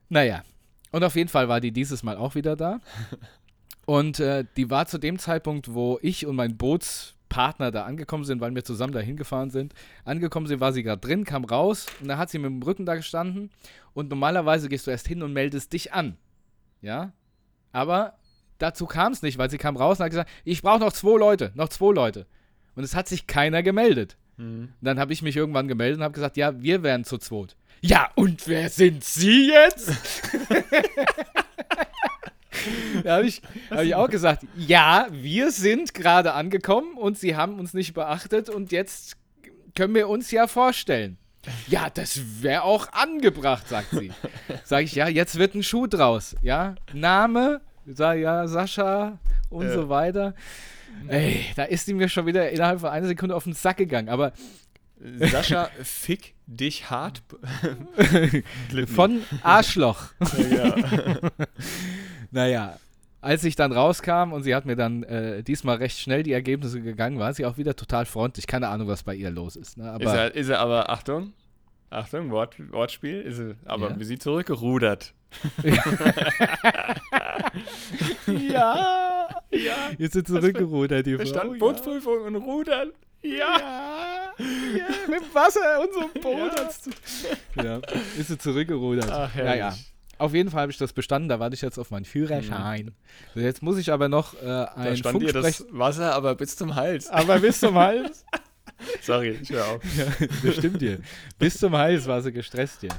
Naja, und auf jeden Fall war die dieses Mal auch wieder da. Und äh, die war zu dem Zeitpunkt, wo ich und mein Bootspartner da angekommen sind, weil wir zusammen da hingefahren sind. Angekommen sind, war sie gerade drin, kam raus und da hat sie mit dem Rücken da gestanden. Und normalerweise gehst du erst hin und meldest dich an. Ja? Aber dazu kam es nicht, weil sie kam raus und hat gesagt, ich brauche noch zwei Leute, noch zwei Leute. Und es hat sich keiner gemeldet. Mhm. Dann habe ich mich irgendwann gemeldet und habe gesagt, ja, wir wären zu zweit. Ja, und wer sind Sie jetzt? da habe ich, hab ich auch gesagt, ja, wir sind gerade angekommen und sie haben uns nicht beachtet und jetzt können wir uns ja vorstellen. Ja, das wäre auch angebracht, sagt sie. Sag ich, ja, jetzt wird ein Schuh draus. Ja, Name, sag ja, Sascha und Ja. so weiter. Ey, da ist die mir schon wieder innerhalb von einer Sekunde auf den Sack gegangen. Aber Sascha, fick dich hart. von Arschloch. ja. Naja, als ich dann rauskam und sie hat mir dann äh, diesmal recht schnell die Ergebnisse gegangen, war sie auch wieder total freundlich. Keine Ahnung, was bei ihr los ist. Ne? Ist, Aber er, ist er aber, Achtung, Achtung, Wort, Wortspiel, ist er, aber Ja. wie sie zurückgerudert. ja, ja. Ist sie zurückgerudert, die Frau. Bestand ja. Bootsprüfung und Rudern. Ja. Ja, ja, mit Wasser und so einem Boot. Ja. Ja, ist sie zurückgerudert. Ach, ja, herrlich. ja. Auf jeden Fall habe ich das bestanden, da warte ich jetzt auf meinen Führerschein. So, Jetzt muss ich aber noch äh, Da ein stand ihr Funksprech... das Wasser aber bis zum Hals. Aber bis zum Hals. Sorry, ich hör auf. ja, das stimmt dir. Bis zum Hals war sie gestresst hier.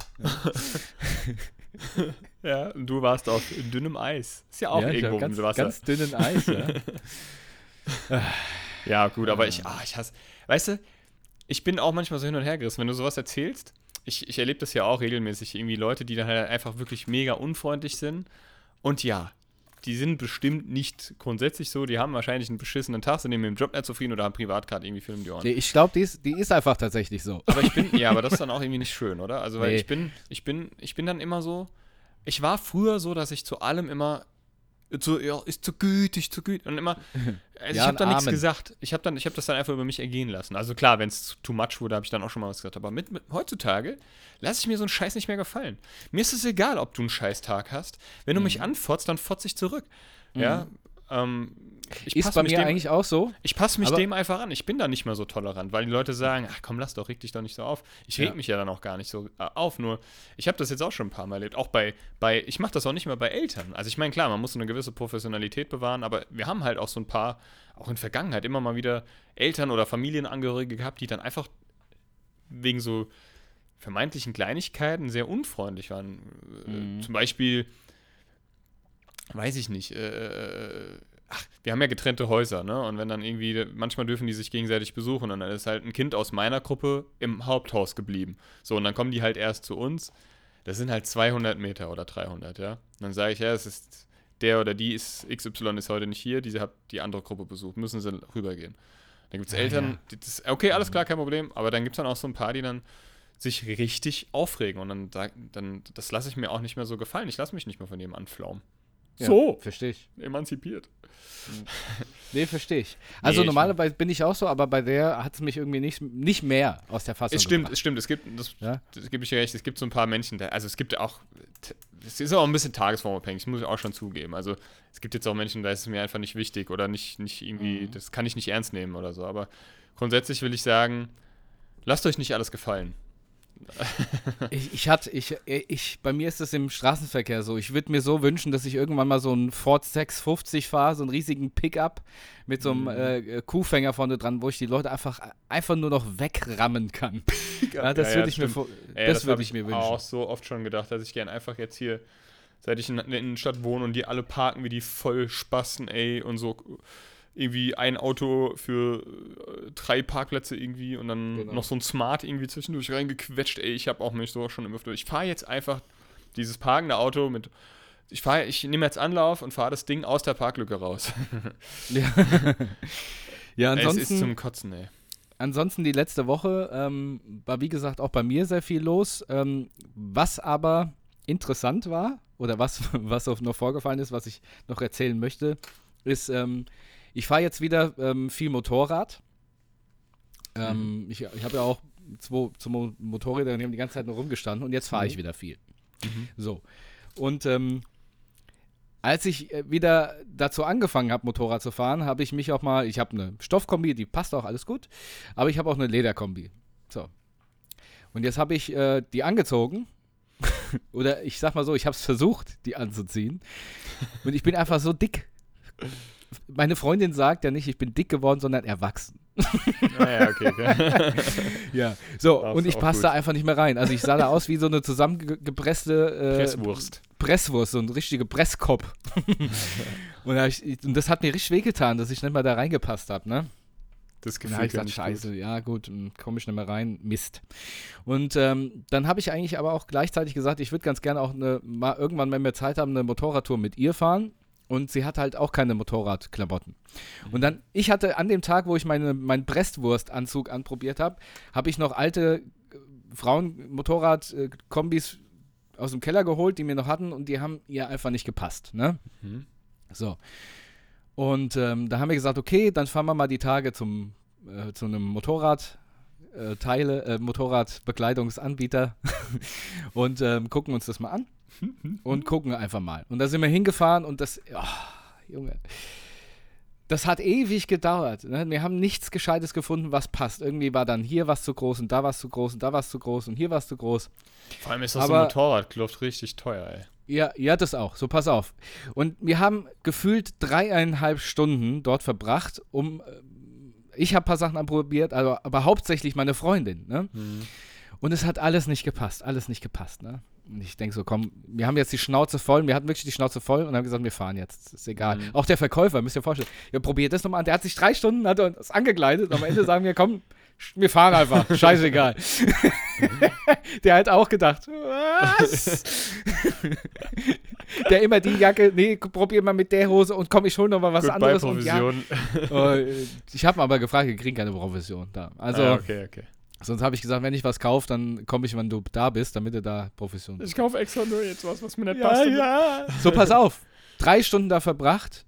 Ja, und du warst auf dünnem Eis. Ist ja auch ja, irgendwo ganz, mit Wasser. ganz dünnen Eis, ja. Ja, gut, aber ich, ah, ich hasse. Weißt du, ich bin auch manchmal so hin und her gerissen, wenn du sowas erzählst. Ich, ich erlebe das ja auch regelmäßig. Irgendwie Leute, die dann halt einfach wirklich mega unfreundlich sind. Und ja, die sind bestimmt nicht grundsätzlich so. Die haben wahrscheinlich einen beschissenen Tag, sind mit dem Job nicht zufrieden oder haben privat gerade irgendwie Film die Ohren. Nee, ich glaube, die ist, die ist einfach tatsächlich so. Aber ich bin, ja, aber das ist dann auch irgendwie nicht schön, oder? Also, weil Nee. ich bin, ich bin, ich bin dann immer so, ich war früher so, dass ich zu allem immer so, ja, ist zu gütig, zu gütig. Und immer, also Ja, ich habe da nichts gesagt. Ich habe habe das dann einfach über mich ergehen lassen. Also klar, wenn es too much wurde, habe ich dann auch schon mal was gesagt. Aber mit, mit heutzutage lasse ich mir so einen Scheiß nicht mehr gefallen. Mir ist es egal, ob du einen Scheißtag hast. Wenn du Mhm. mich anfotzt, dann fotz ich zurück. Ja, ähm, ich Ist passe bei mich, mir dem, eigentlich auch so. ich pass mich dem einfach an. Ich bin da nicht mehr so tolerant, weil die Leute sagen, ach komm, lass doch, reg dich doch nicht so auf. Ich reg Ja. mich ja dann auch gar nicht so äh, auf. Nur, ich habe das jetzt auch schon ein paar Mal erlebt. Auch bei, bei ich mache das auch nicht mehr bei Eltern. Also ich meine, klar, man muss eine gewisse Professionalität bewahren, aber wir haben halt auch so ein paar, auch in Vergangenheit immer mal wieder Eltern oder Familienangehörige gehabt, die dann einfach wegen so vermeintlichen Kleinigkeiten sehr unfreundlich waren. Äh, Mhm. Zum Beispiel, weiß ich nicht, äh, ach, wir haben ja getrennte Häuser, ne? Und wenn dann irgendwie, manchmal dürfen die sich gegenseitig besuchen und dann ist halt ein Kind aus meiner Gruppe im Haupthaus geblieben. So, und dann kommen die halt erst zu uns. Das sind halt 200 Meter oder 300, ja. Und dann sage ich, ja, es ist der oder die ist, XY ist heute nicht hier, diese hat die andere Gruppe besucht, müssen sie rübergehen. Dann gibt es Ja, Eltern, ja. das, okay, alles klar, kein Problem, aber dann gibt es dann auch so ein paar, die dann sich richtig aufregen und dann, dann das lasse ich mir auch nicht mehr so gefallen. Ich lasse mich nicht mehr von dem anflaumen. So, Verstehe ich. emanzipiert. Nee, verstehe ich. Also ich- normalerweise bin ich auch so, aber bei der hat es mich irgendwie nicht, nicht mehr aus der Fassung Es stimmt, gebracht. es stimmt. Es gibt, das, Ja? das gebe ich recht, es gibt so ein paar Menschen, da, also es gibt auch, es ist auch ein bisschen tagesformabhängig, muss ich auch schon zugeben. Also es gibt jetzt auch Menschen, da ist es mir einfach nicht wichtig oder nicht, nicht irgendwie, Mhm. das kann ich nicht ernst nehmen oder so. Aber grundsätzlich will ich sagen, lasst euch nicht alles gefallen. Ich, ich hatte, ich, ich, bei mir ist das im Straßenverkehr so. Ich würde mir so wünschen, dass ich irgendwann mal so einen Ford 650 fahre, so einen riesigen Pickup mit so einem Mhm. äh, Kuhfänger vorne dran, wo ich die Leute einfach, einfach nur noch wegrammen kann. Ja, das Ja, ja, würde ich mir, stimmt. vor- Ey, das hab würde ich mir wünschen. auch so oft schon gedacht, dass ich gern einfach jetzt hier, seit ich in der Innenstadt wohne und die alle parken wie die Vollspasten, ey, und so irgendwie ein Auto für äh, drei Parkplätze irgendwie und dann Genau. noch so ein Smart irgendwie zwischendurch reingequetscht, ey, ich habe auch mich so schon im Öfter. Ich fahre jetzt einfach dieses parkende Auto mit ich fahre, ich nehme jetzt Anlauf und fahre das Ding aus der Parklücke raus. Ja, ja Ey, es ist ansonsten, zum Kotzen, ey. ansonsten die letzte Woche ähm, war wie gesagt auch bei mir sehr viel los. Ähm, was aber interessant war oder was, was auch noch vorgefallen ist, was ich noch erzählen möchte, ist, ähm, ich fahre jetzt wieder ähm, viel Motorrad. Ähm, Ich, ich habe ja auch zwei, zwei Mo- Motorräder, die haben die ganze Zeit nur rumgestanden und jetzt fahre ich Mhm. wieder viel. Mhm. So. Und ähm, als ich äh, wieder dazu angefangen habe, Motorrad zu fahren, habe ich mich auch mal, ich habe eine Stoffkombi, die passt auch alles gut, aber ich habe auch eine Lederkombi. So. Und jetzt habe ich äh, die angezogen. Oder ich sag mal so, ich habe es versucht, die anzuziehen. Und ich bin einfach so dick. Meine Freundin sagt ja nicht, ich bin dick geworden, sondern erwachsen. Ah, ja, okay, okay. Ja, so, und ich passte gut. einfach nicht mehr rein. Also ich sah da aus wie so eine zusammengepresste äh, Presswurst. Presswurst, so ein richtiger Presskopf. und, da ich, und das hat mir richtig wehgetan, dass ich nicht mal da reingepasst habe, ne? Das Gefühl dann habe ich gesagt, ich gut. scheiße, ja gut, komme ich nicht mehr rein, Mist. Und ähm, dann habe ich eigentlich aber auch gleichzeitig gesagt, ich würde ganz gerne auch eine, mal irgendwann, wenn wir Zeit haben, eine Motorradtour mit ihr fahren. Und sie hatte halt auch keine Motorradklamotten. Und dann, ich hatte an dem Tag, wo ich meine, meinen Brestwurstanzug anprobiert habe, habe ich noch alte äh, Frauen-Motorrad-Kombis aus dem Keller geholt, die mir noch hatten und die haben ihr einfach nicht gepasst. Ne? Mhm. So. Und ähm, da haben wir gesagt, okay, dann fahren wir mal die Tage zum, äh, zu einem Motorrad. Äh, Teile, äh, Motorradbekleidungsanbieter und ähm, gucken uns das mal an und gucken einfach mal. Und da sind wir hingefahren und das, oh, Junge, das hat ewig gedauert. Ne? Wir haben nichts Gescheites gefunden, was passt. Irgendwie war dann hier was zu groß und da was zu groß und da was zu groß und hier was zu groß. Vor allem ist das so Aber- ein Motorradkluft richtig teuer, ey. Ja, ja, das auch. So, pass auf. Und wir haben gefühlt dreieinhalb Stunden dort verbracht, um. Ich habe ein paar Sachen anprobiert, aber, aber hauptsächlich meine Freundin. Ne? Mhm. Und es hat alles nicht gepasst. Alles nicht gepasst. Ne? Und ich denke so, komm, wir haben jetzt die Schnauze voll. Wir hatten wirklich die Schnauze voll und haben gesagt, wir fahren jetzt. Ist egal. Mhm. Auch der Verkäufer, müsst ihr euch vorstellen. Ja, probiert das nochmal an. Der hat sich drei Stunden hat uns angekleidet. Am Ende sagen wir, komm, wir fahren einfach. Scheißegal. der hat auch gedacht, was? der immer die Jacke, nee, probier mal mit der Hose und komm, ich hol noch mal was Goodbye anderes. Und ja, Provision. äh, ich habe aber gefragt, wir kriegen keine Provision da. Also, ah, okay, okay. sonst habe ich gesagt, wenn ich was kaufe, dann komme ich, wenn du da bist, damit du da Provision Ich kaufe extra nur jetzt was, was mir nicht Ja, passt. ja. So, pass auf. Drei Stunden da verbracht,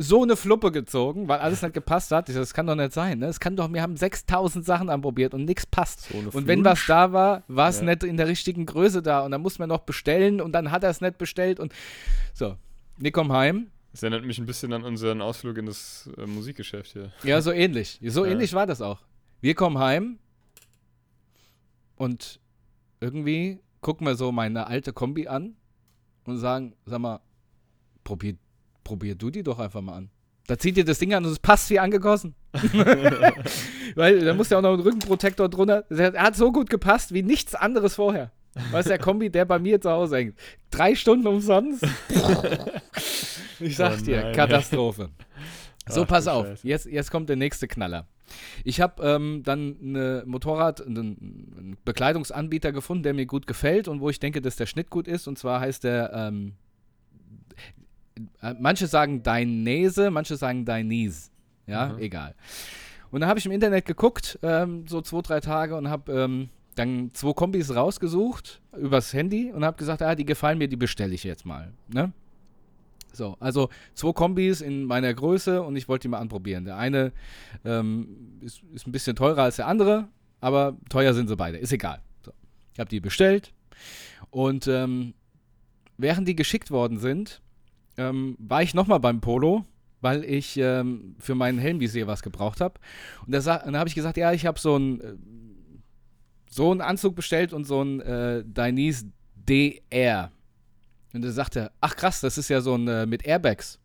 so eine Fluppe gezogen, weil alles nicht gepasst hat. Ich das kann doch nicht sein. Ne? Kann doch, wir haben 6000 Sachen anprobiert und nichts passt. So Und wenn was da war, war es Ja. nicht in der richtigen Größe da. Und dann muss man noch bestellen und dann hat er es nicht bestellt. Und so, wir kommen heim. Das erinnert mich ein bisschen an unseren Ausflug in das äh, Musikgeschäft hier. Ja, so ähnlich. So Ja. ähnlich war das auch. Wir kommen heim und irgendwie gucken wir so meine alte Kombi an und sagen, sag mal, probier, probier du die doch einfach mal an. Da zieht ihr das Ding an und es passt wie angegossen. Weil da muss ja auch noch ein Rückenprotektor drunter. Der hat so gut gepasst wie nichts anderes vorher. Weißt du, der Kombi, der bei mir zu Hause hängt. Drei Stunden umsonst. ich sag Oh dir. Katastrophe. So, Ach pass auf. Jetzt, jetzt kommt der nächste Knaller. Ich habe ähm, dann eine Motorrad, einen, Bekleidungsanbieter gefunden, der mir gut gefällt und wo ich denke, dass der Schnitt gut ist. Und zwar heißt der, ähm, äh, manche sagen Dainese, manche sagen Dainese. Ja, Mhm. egal. Und dann habe ich im Internet geguckt, ähm, so zwei, drei Tage und habe ähm, dann zwei Kombis rausgesucht übers Handy und habe gesagt, ah, die gefallen mir, die bestelle ich jetzt mal. Ne? So, also zwei Kombis in meiner Größe und ich wollte die mal anprobieren. Der eine ähm, ist, ist ein bisschen teurer als der andere, aber teuer sind sie beide, ist egal. So. Ich habe die bestellt und ähm, während die geschickt worden sind, ähm, war ich nochmal beim Polo, weil ich ähm, für meinen Helmvisier was gebraucht habe. Und da, da habe ich gesagt, ja, ich habe so einen äh, so einen Anzug bestellt und so einen äh, Dainese DR. Und er sagte, ach krass, das ist ja so ein äh, mit Airbags.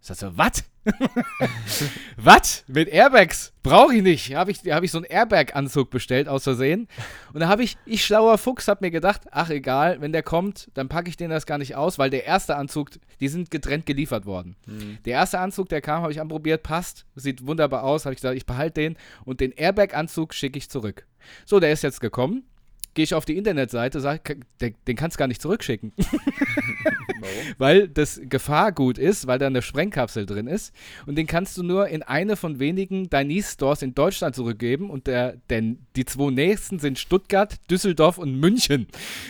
Ich sagte, was? was? Mit Airbags? Brauche ich nicht. Habe ich, hab ich so einen Airbag-Anzug bestellt, aus Versehen. Und da habe ich, ich schlauer Fuchs, habe mir gedacht, ach egal, wenn der kommt, dann packe ich den das gar nicht aus, weil der erste Anzug, die sind getrennt geliefert worden. Mhm. Der erste Anzug, der kam, habe ich anprobiert, passt, sieht wunderbar aus, habe ich gesagt, ich behalte den und den Airbag-Anzug schicke ich zurück. So, der ist jetzt gekommen. Gehe ich auf die Internetseite, sage, den, den kannst du gar nicht zurückschicken, Warum? weil das Gefahrgut ist, weil da eine Sprengkapsel drin ist und den kannst du nur in eine von wenigen Dainese-Stores in Deutschland zurückgeben und der, denn die zwei nächsten sind Stuttgart, Düsseldorf und München.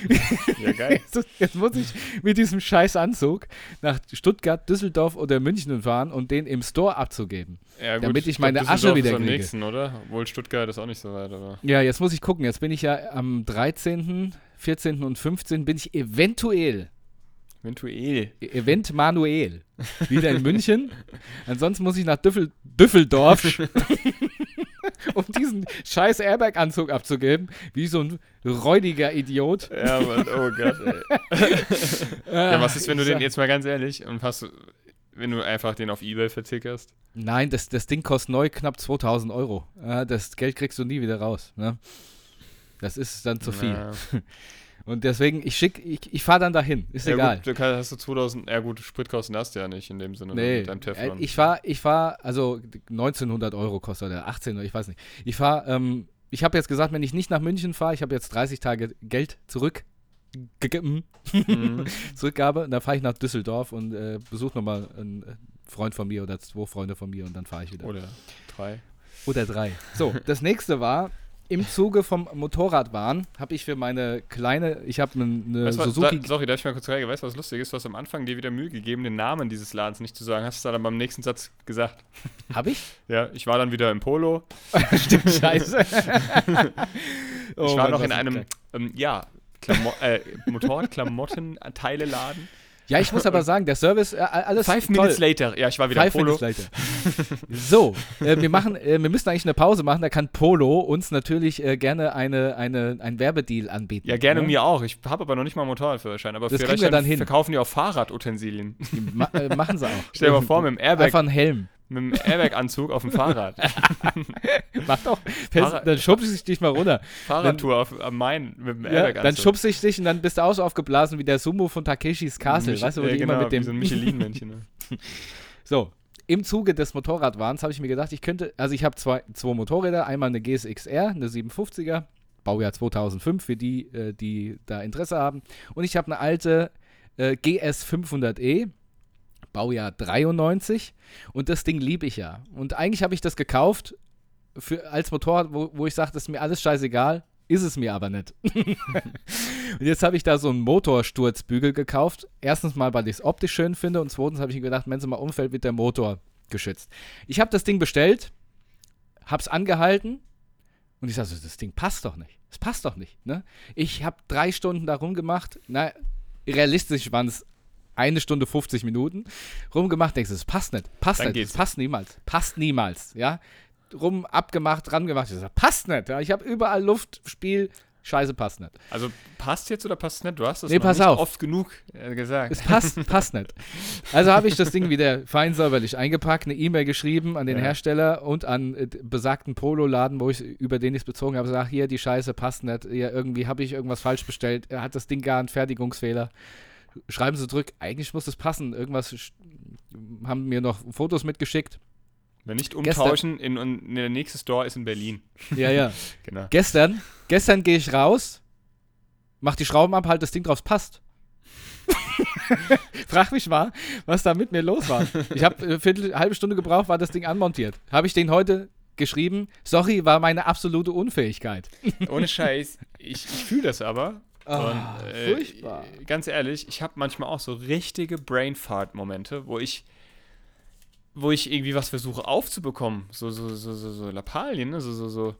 Ja, geil. Jetzt, jetzt muss ich mit diesem scheiß Anzug nach Stuttgart, Düsseldorf oder München fahren und den im Store abzugeben. Ja, Damit ich meine Asche wieder ist am kriege. nächsten, oder? Obwohl Stuttgart ist auch nicht so weit, aber. Ja, jetzt muss ich gucken. Jetzt bin ich ja am 13., 14. und 15. bin ich eventuell, Eventuell. e- Event Manuel, wieder in München. Ansonsten muss ich nach Düffel, Düsseldorf, um diesen scheiß Airbag-Anzug abzugeben, wie so ein räudiger Idiot. Ja, Mann, oh Gott, ey. Ja, was ist, wenn du den jetzt mal ganz ehrlich und hast. wenn du einfach den auf Ebay vertickerst? Nein, das, das Ding kostet neu knapp 2000 Euro. Das Geld kriegst du nie wieder raus. Ne? Das ist dann zu viel. Ja. Und deswegen, ich schick, ich, ich fahre dann dahin. Ist ja, egal. Gut, hast du 2000, ja gut, Spritkosten hast du ja nicht in dem Sinne Nee, mit deinem äh, Teflon. ich fahre, ich fahr, also 1900 Euro kostet oder 18, ich weiß nicht. Ich fahre, ähm, ich habe jetzt gesagt, wenn ich nicht nach München fahre, ich habe jetzt 30 Tage Geld zurück, Mhm. Zurückgabe, und dann fahre ich nach Düsseldorf und äh, besuche nochmal einen äh, Freund von mir oder zwei Freunde von mir und dann fahre ich wieder. Oder drei. Oder drei. So, das nächste war, im Zuge vom Motorradfahren habe ich für meine kleine, ich habe eine Weißt was- Suzuki. da, sorry, darf ich mal kurz reingehen? Weißt du, was lustig ist? Du hast am Anfang dir wieder Mühe gegeben, den Namen dieses Ladens nicht zu sagen. Hast du dann beim nächsten Satz gesagt. Habe ich? Ja, ich war dann wieder im Polo. Stimmt, scheiße. Oh ich war Mann, noch was in ein einem, ähm, ja, Klamo äh, Motorradklamotten-Teile-Laden. Ja, ich muss aber sagen, der Service, äh, alles Five toll. minutes later. Ja, ich war wieder Five Polo. minutes later. So, äh, wir machen, äh, wir müssen eigentlich eine Pause machen. Da kann Polo uns natürlich äh, gerne eine, eine, ein Werbedeal anbieten. Ja, gerne ne? mir auch. Ich habe aber noch nicht mal einen Motorradführerschein. Aber Das vielleicht wir dann hin. verkaufen die auch Fahrradutensilien. Die Ma äh, machen sie auch. Stell dir mal vor, mit dem Airbag, Einfach einen Helm. Mit dem Airbag-Anzug auf dem Fahrrad. Mach doch. Fahrrad- dann schubst ich dich mal runter. Fahrradtour auf, am Main mit dem Ja, Airbag-Anzug. dann schubst ich dich und dann bist du auch so aufgeblasen wie der Sumo von Takeshis Castle. Mich- weißt du, wo ja, die genau, immer mit wie dem. so ein Michelin-Männchen. Ne? So, im Zuge des Motorradwahns habe ich mir gedacht, ich könnte, also ich habe zwei, zwei Motorräder, einmal eine GSX-R, eine 750er, Baujahr 2005, für die, äh, die da Interesse haben. Und ich habe eine alte äh, GS 500E, Baujahr 93. Und das Ding liebe ich ja. Und eigentlich habe ich das gekauft für, als Motorrad, wo, wo ich sage, das ist mir alles scheißegal. Ist es mir aber nicht. und jetzt habe ich da so einen Motorsturzbügel gekauft. Erstens mal, weil ich es optisch schön finde. Und zweitens habe ich mir gedacht, wenn es mal umfällt, wird der Motor geschützt. Ich habe das Ding bestellt, habe es angehalten. Und ich sage, so, das Ding passt doch nicht. Es passt doch nicht. Ne? Ich habe drei Stunden da rumgemacht. Na, realistisch waren es eine Stunde 50 Minuten rumgemacht. Denkst du, das passt nicht. Passt Dann nicht. passt niemals. Passt niemals. Ja. Rum abgemacht, dran gemacht. Ich sag, passt nicht. Ja. Ich habe überall Luft, Spiel. Scheiße, passt nicht. Also passt jetzt oder passt nicht? Du hast das Nee, pass auf. oft genug äh, gesagt. Es passt, passt nicht. Also habe ich das Ding wieder fein säuberlich eingepackt, eine E-Mail geschrieben an den Ja. Hersteller und an äh, besagten Pololaden, wo ich über den ich es bezogen habe, gesagt, hier die Scheiße passt nicht, hier irgendwie habe ich irgendwas falsch bestellt, er hat das Ding gar einen Fertigungsfehler. Schreiben Sie zurück, eigentlich muss es passen. Irgendwas haben mir noch Fotos mitgeschickt. Wenn nicht Gestern- umtauschen, in, in, der nächste Store ist in Berlin. Ja, ja. Genau. Gestern, gestern gehe ich raus, mach die Schrauben ab, halt das Ding drauf, passt. Frag mich mal, was da mit mir los war. Ich habe eine Viertel, halbe Stunde gebraucht, war das Ding anmontiert. Habe ich den heute geschrieben, sorry, war meine absolute Unfähigkeit. Ohne Scheiß. Ich, ich fühle das aber. Ah, Und, äh, furchtbar. Ganz ehrlich, ich habe manchmal auch so richtige Brainfart-Momente, wo ich, wo ich irgendwie was versuche aufzubekommen. So, so, so, so, so Lappalien, ne? so, so, so,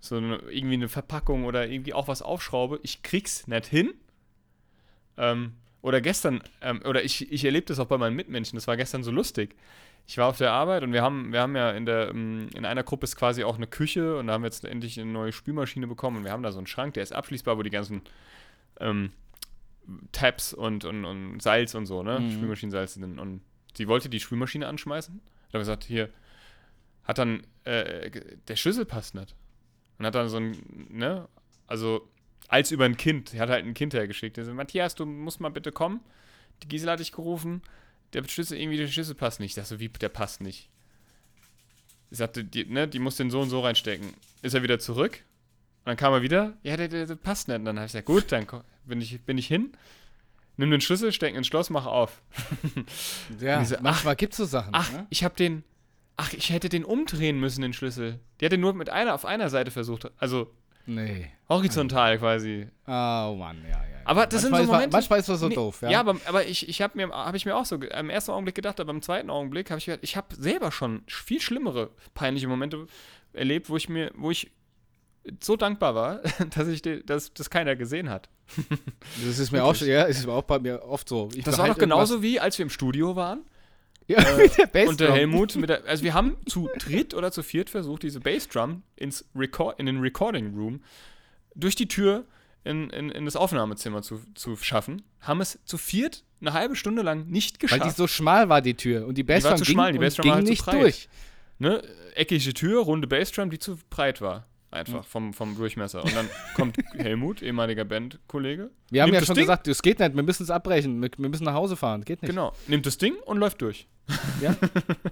so eine, irgendwie eine Verpackung oder irgendwie auch was aufschraube. Ich krieg's nicht hin. Ähm, oder gestern, ähm, oder ich, ich erlebe das auch bei meinen Mitmenschen, das war gestern so lustig. Ich war auf der Arbeit und wir haben, wir haben ja in der, ähm, in einer Gruppe ist quasi auch eine Küche und da haben wir jetzt endlich eine neue Spülmaschine bekommen und wir haben da so einen Schrank, der ist abschließbar, wo die ganzen ähm, Tabs und, und, und Salz und so, ne? Mhm. Spülmaschinensalz. Und sie wollte die Spülmaschine anschmeißen. Da habe gesagt, hier, hat dann, äh, der Schlüssel passt nicht. Und hat dann so ein, ne? Also, als über ein Kind. Er hat halt ein Kind hergeschickt. Er sagt, Matthias, du musst mal bitte kommen. Die Gisela hat dich gerufen. Der Schlüssel, irgendwie der Schlüssel passt nicht. Ich dachte so, wie, der passt nicht. Ich sagte, die, ne, die muss den so und so reinstecken. Ist er wieder zurück? Dann kam er wieder, ja, der, der, der passt nicht. Und dann habe ich gesagt, gut, dann bin ich, bin ich hin, nimm den Schlüssel, steck ins Schloss, mach auf. Ja, Diese- manchmal gibt es so Sachen. Ach, ne? ich habe den, ach, ich hätte den umdrehen müssen, den Schlüssel. Die hat den nur mit einer auf einer Seite versucht, also Nee. horizontal quasi. Oh Mann, ja, ja. Aber das sind manchmal so ist man- Momente- Manchmal ist das so Nee, doof, ja. Ja, aber, aber ich, ich habe mir, hab ich mir auch so im ersten Augenblick gedacht, aber im zweiten Augenblick habe ich gedacht, ich habe selber schon viel schlimmere peinliche Momente erlebt, wo ich mir, wo ich so dankbar war, dass ich die, dass das keiner gesehen hat. das ist mir auch, schon- ja, ist auch bei mir oft so. Ich Das war doch genauso wie, als wir im Studio waren irgendwas- Ja, mit der Bassdrum. und der Helmut mit der, also wir haben zu dritt oder zu viert versucht, diese Bassdrum ins Record, in den Recording Room durch die Tür in, in, in das Aufnahmezimmer zu, zu schaffen, haben es zu viert eine halbe Stunde lang nicht geschafft. Weil die so schmal war, die Tür. Und die Bassdrum zu ging, schmal, die Bassdrum ging war halt zu nicht breit. durch. ne, eckige Tür, runde Bassdrum, die zu breit war. Einfach vom, vom Durchmesser. Und dann kommt Helmut, ehemaliger Bandkollege. Wir haben ja schon Ding, gesagt, es geht nicht, wir müssen es abbrechen, wir, wir müssen nach Hause fahren, geht nicht. Genau, nimmt das Ding und läuft durch. Ja?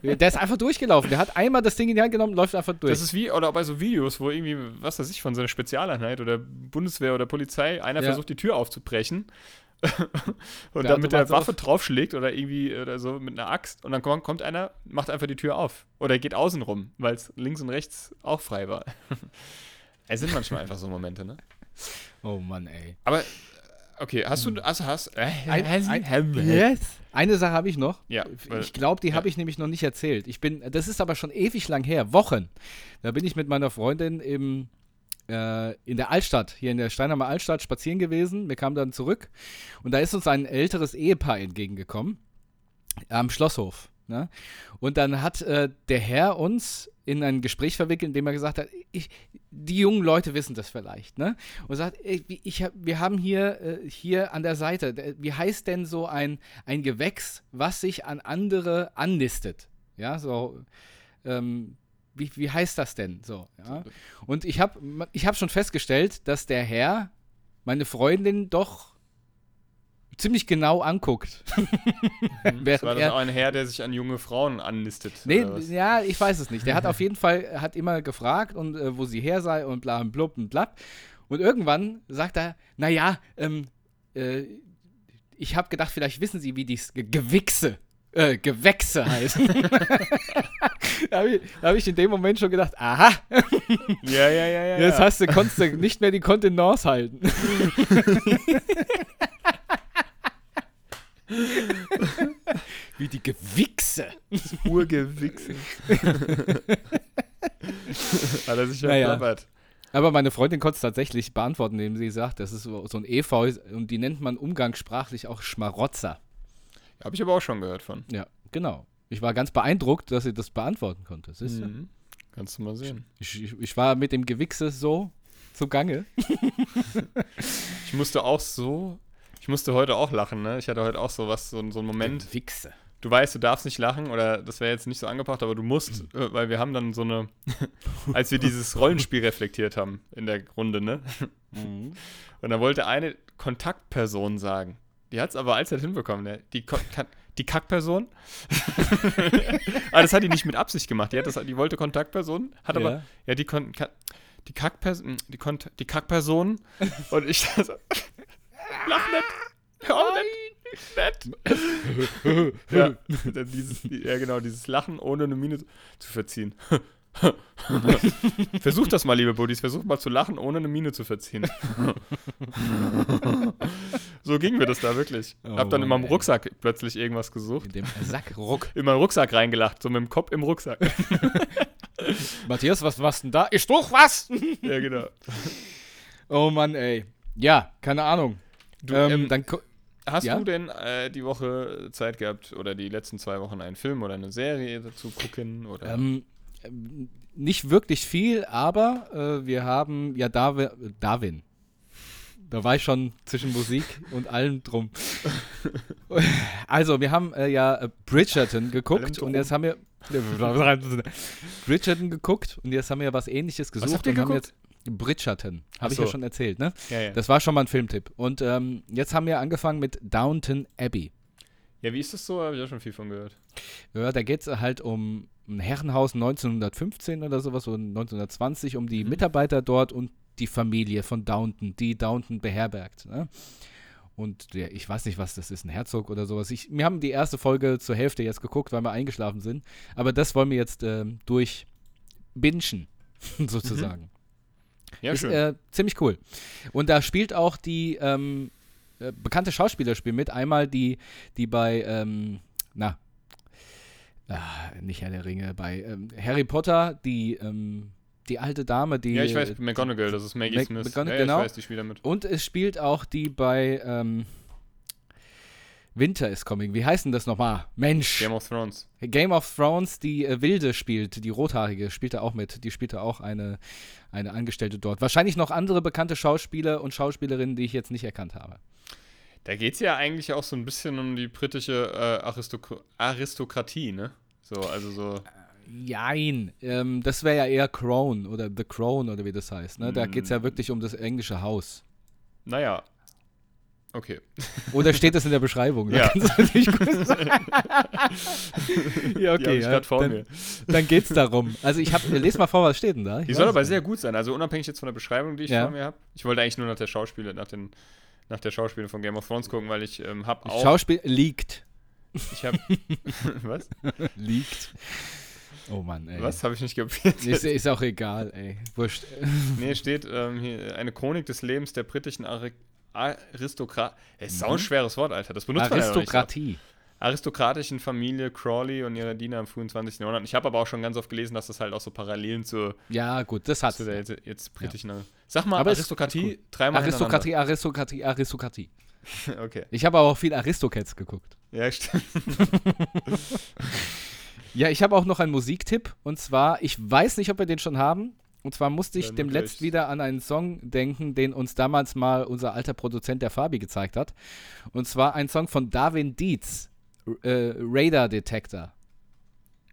Der ist einfach durchgelaufen, der hat einmal das Ding in die Hand genommen, läuft einfach durch. Das ist wie, oder bei so Videos, wo irgendwie, was weiß ich, von so einer Spezialeinheit oder Bundeswehr oder Polizei, einer Ja. versucht, die Tür aufzubrechen und dann mit der Waffe auf. draufschlägt oder irgendwie oder so mit einer Axt und dann kommt, kommt einer, macht einfach die Tür auf. Oder geht außen rum, weil es links und rechts auch frei war. Es sind manchmal einfach so Momente, ne? oh Mann, ey. Aber, äh, okay, hast du, also hast, äh, Ein, ein, Eine Sache habe ich noch. Ja, weil- Ich glaube, die ja. habe ich nämlich noch nicht erzählt. Ich bin, das ist aber schon ewig lang her, Wochen. Da bin ich mit meiner Freundin im, äh, in der Altstadt, hier in der Steinheimer Altstadt spazieren gewesen. Wir kamen dann zurück und da ist uns ein älteres Ehepaar entgegengekommen am Schlosshof. Ne? Und dann hat äh, der Herr uns in ein Gespräch verwickelt, in dem er gesagt hat, ich, die jungen Leute wissen das vielleicht, ne? Und sagt, ich hab, wir haben hier, äh, hier an der Seite, wie heißt denn so ein, ein Gewächs, was sich an andere annistet? Ja, so, ähm, wie, wie heißt das denn so? Ja? Und ich habe ich hab schon festgestellt, dass der Herr meine Freundin doch ziemlich genau anguckt. Das Während war das auch ein Herr, der sich an junge Frauen annistet. Nee, ja, ich weiß es nicht. Der hat auf jeden Fall, hat immer gefragt und äh, wo sie her sei und bla und blub und blab. Und irgendwann sagt er, naja, ähm, äh, ich habe gedacht, vielleicht wissen Sie, wie die Gewichse, äh, Gewächse heißen. da habe ich, hab ich in dem Moment schon gedacht, aha, Ja, ja, ja, ja. jetzt hast du, konntest du nicht mehr die Kontenance halten. wie die Gewichse. Urgewichse. Hat er sich ja Naja. plappert. Aber meine Freundin konnte es tatsächlich beantworten, indem sie sagt, das ist so, so ein Efeu und die nennt man umgangssprachlich auch Schmarotzer. Habe ich aber auch schon gehört von. Ja, genau. Ich war ganz beeindruckt, dass sie das beantworten konnte. Siehst du? Mhm. Kannst du mal sehen. Ich, ich, ich war mit dem Gewichse so zugange. Ich musste auch so. Ich musste heute auch lachen, ne? Ich hatte heute auch so was, so, so einen Moment. Gewichse. Du weißt, du darfst nicht lachen oder das wäre jetzt nicht so angebracht, aber du musst, äh, weil wir haben dann so eine, als wir dieses Rollenspiel reflektiert haben in der Runde, ne? Mhm. Und da wollte eine Kontaktperson sagen. Die hat es aber allzeit hinbekommen, ne? Die, die Kackperson. aber das hat die nicht mit Absicht gemacht. Die, hat das, die wollte Kontaktperson, hat aber, Ja. ja, die, Kon Ka die Kackperson, die, Kont die Kackperson. Und ich so, lach nicht. Hör auf nicht. Nett. ja, dieses, ja, genau, dieses Lachen ohne eine Miene zu verziehen. Versucht das mal, liebe Buddies. Versucht mal zu lachen, ohne eine Miene zu verziehen. So ging mir das da wirklich. Oh Hab dann in meinem. Rucksack plötzlich irgendwas gesucht. In dem Sackruck. In meinen Rucksack reingelacht, so mit dem Kopf im Rucksack. Matthias, was war's denn da? Ich doch was! ja, genau. Oh Mann, ey. Ja, keine Ahnung. Du, ähm, ähm, dann hast ja? du denn äh, die Woche Zeit gehabt oder die letzten zwei Wochen einen Film oder eine Serie dazu gucken? Oder? Ähm, nicht wirklich viel, aber äh, wir haben ja Darwin, Darwin. Da war ich schon zwischen Musik und allem drum. Also, wir haben äh, ja äh, Bridgerton geguckt und jetzt haben wir Bridgerton geguckt und jetzt haben wir was ähnliches gesucht habt ihr und haben geguckt? jetzt Bridgerton, habe ich so. ja schon erzählt, ne? ja, ja. Das war schon mal ein Filmtipp. Und ähm, jetzt haben wir angefangen mit Downton Abbey. ja, wie ist das so? Habe ich auch schon viel von gehört. Ja, da geht es halt um ein Herrenhaus 1915 oder sowas, oder 1920, um die Mhm. Mitarbeiter dort und die Familie von Downton, die Downton beherbergt. Ne? Und der, ich weiß nicht, was das ist, ein Herzog oder sowas. Ich, wir haben die erste Folge zur Hälfte jetzt geguckt, weil wir eingeschlafen sind. Aber das wollen wir jetzt ähm, durchbingen, sozusagen. Ja, ist schön. äh, ziemlich cool. Und da spielt auch die ähm, äh, bekannte Schauspieler spielen mit. Einmal die, die bei, ähm, na, ah, nicht Herr der Ringe, bei ähm, Harry Potter, die, ähm, die alte Dame, die. ja, ich weiß, McGonagall, das ist Maggie Mac- Smith. McGonagall, ja, genau. ich weiß, die spielt damit. Und es spielt auch die bei ähm, Winter is Coming. Wie heißt denn das nochmal? Mensch. Game of Thrones. Game of Thrones, die äh, Wilde spielt, die Rothaarige, spielt da auch mit. Die spielt da auch eine, eine Angestellte dort. Wahrscheinlich noch andere bekannte Schauspieler und Schauspielerinnen, die ich jetzt nicht erkannt habe. Da geht es ja eigentlich auch so ein bisschen um die britische äh, Aristok Aristokratie, ne? So, also so. Jein. Ähm, das wäre ja eher Crown oder The Crown oder wie das heißt. Ne? Da geht es ja Mm. wirklich um das englische Haus. Naja. Okay. Oder steht das in der Beschreibung? Da Ja. kannst du natürlich gut sagen. ja, okay. ich ja, vor dann mir. dann geht es darum. Also ich habe, lese mal vor, was steht denn da? Ich Die soll aber nicht. sehr gut sein. Also unabhängig jetzt von der Beschreibung, die ich Ja. vor mir habe. Ich wollte eigentlich nur nach der Schauspiele, nach den nach der Schauspiele von Game of Thrones gucken, weil ich ähm, habe auch Schauspiel liegt. ich habe was? Liegt. Oh Mann, ey. Was habe ich nicht kapiert? Ist, ist auch egal, ey. Wurscht. Nee, steht ähm, hier eine Chronik des Lebens der britischen Ari Aristokrat. Es ist auch ein Mhm. schweres Wort, Alter. Das benutzt man ja nicht. Aristokratie. aristokratischen Familie Crawley und ihrer Diener im frühen 20. Jahrhundert. Ich habe aber auch schon ganz oft gelesen, dass das halt auch so Parallelen zur, Ja, gut, das hat zu der jetzt, jetzt britischen. Sag mal, Aber Aristokratie, ist dreimal Aristokratie, Aristokratie, Aristokratie. Okay. Ich habe aber auch viel Aristocats geguckt. Ja, stimmt. Ja, ich habe auch noch einen Musiktipp. Und zwar, ich weiß nicht, ob wir den schon haben. Und zwar musste ich Dann demnächst wieder an einen Song denken, den uns damals mal unser alter Produzent der Fabi gezeigt hat. Und zwar ein Song von Darwin Dietz, äh, Radar Detector.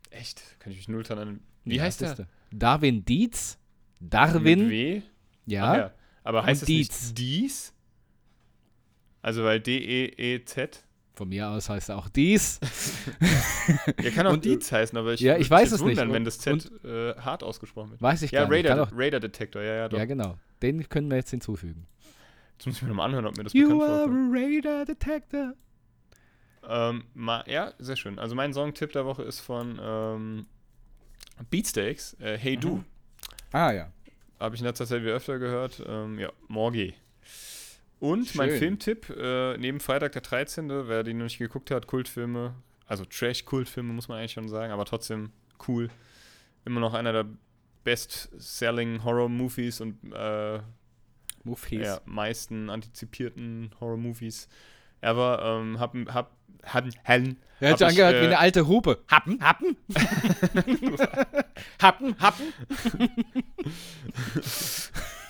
Echt? Kann ich mich null dran erinnern. Wie Ja, heißt der? Darwin Dietz? Mit Darwin? W? Ja. Ja. Aber heißt Und es Dietz. nicht Dies? Also weil D-E-E-Z? Von mir aus heißt er auch dies. Ja, kann auch Und- Dietz heißen, aber ich Ja, ich weiß es nicht. wundern, wenn Und- das Z äh, hart ausgesprochen wird. Weiß ich Ja, gar nicht. Kann Radar, auch, Radar Detector, ja, ja, doch. ja, genau. Den können wir jetzt hinzufügen. Jetzt muss ich mir nochmal anhören, ob mir das You bekannt are vorkommt. a Radar Detector. Ähm, ma, ja, sehr schön. Also mein Songtipp der Woche ist von ähm, Beatsteaks, äh, Hey Du. Mhm. Ah, ja. Habe ich in letzter Zeit wieder öfter gehört. Ähm, ja, Morgi. Und mein Schön. Filmtipp, äh, neben Freitag der 13., wer den noch nicht geguckt hat, Kultfilme, also Trash-Kultfilme muss man eigentlich schon sagen, aber trotzdem cool. Immer noch einer der best-selling Horror-Movies und äh, Movies. ja, meisten antizipierten Horror-Movies ever. Ähm, hab, hab, hab, hab, Er hat hab ich, angehört wie äh, eine alte Hupe. Happen, happen. happen, happen.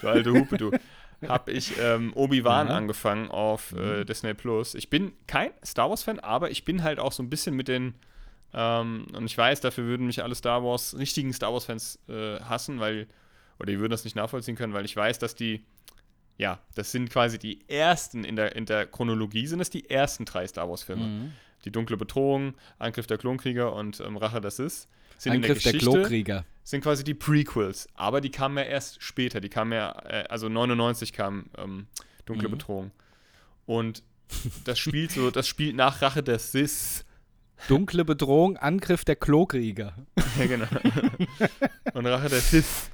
Du alte Hupe, du. Hab ich ähm, Obi-Wan Ja. angefangen auf äh, Mhm. Disney Plus. Ich bin kein Star Wars-Fan, aber ich bin halt auch so ein bisschen mit den. Ähm, und ich weiß, dafür würden mich alle Star Wars, richtigen Star Wars-Fans äh, hassen, weil. Oder die würden das nicht nachvollziehen können, weil ich weiß, dass die. Ja, das sind quasi die ersten in der, in der Chronologie, sind es die ersten drei Star Wars-Filme. Mhm. Die dunkle Bedrohung, Angriff der Klonkrieger und ähm, Rache der Sith. Sind Angriff in der der Geschichte, Klokrieger. sind quasi die Prequels, aber die kamen ja erst später. Die kamen ja, äh, also 99 kam ähm, Dunkle Mhm. Bedrohung. Und das spielt so, das spielt nach Rache der Sith. Dunkle Bedrohung, Angriff der Klokrieger. ja, genau. Und Rache der Sith.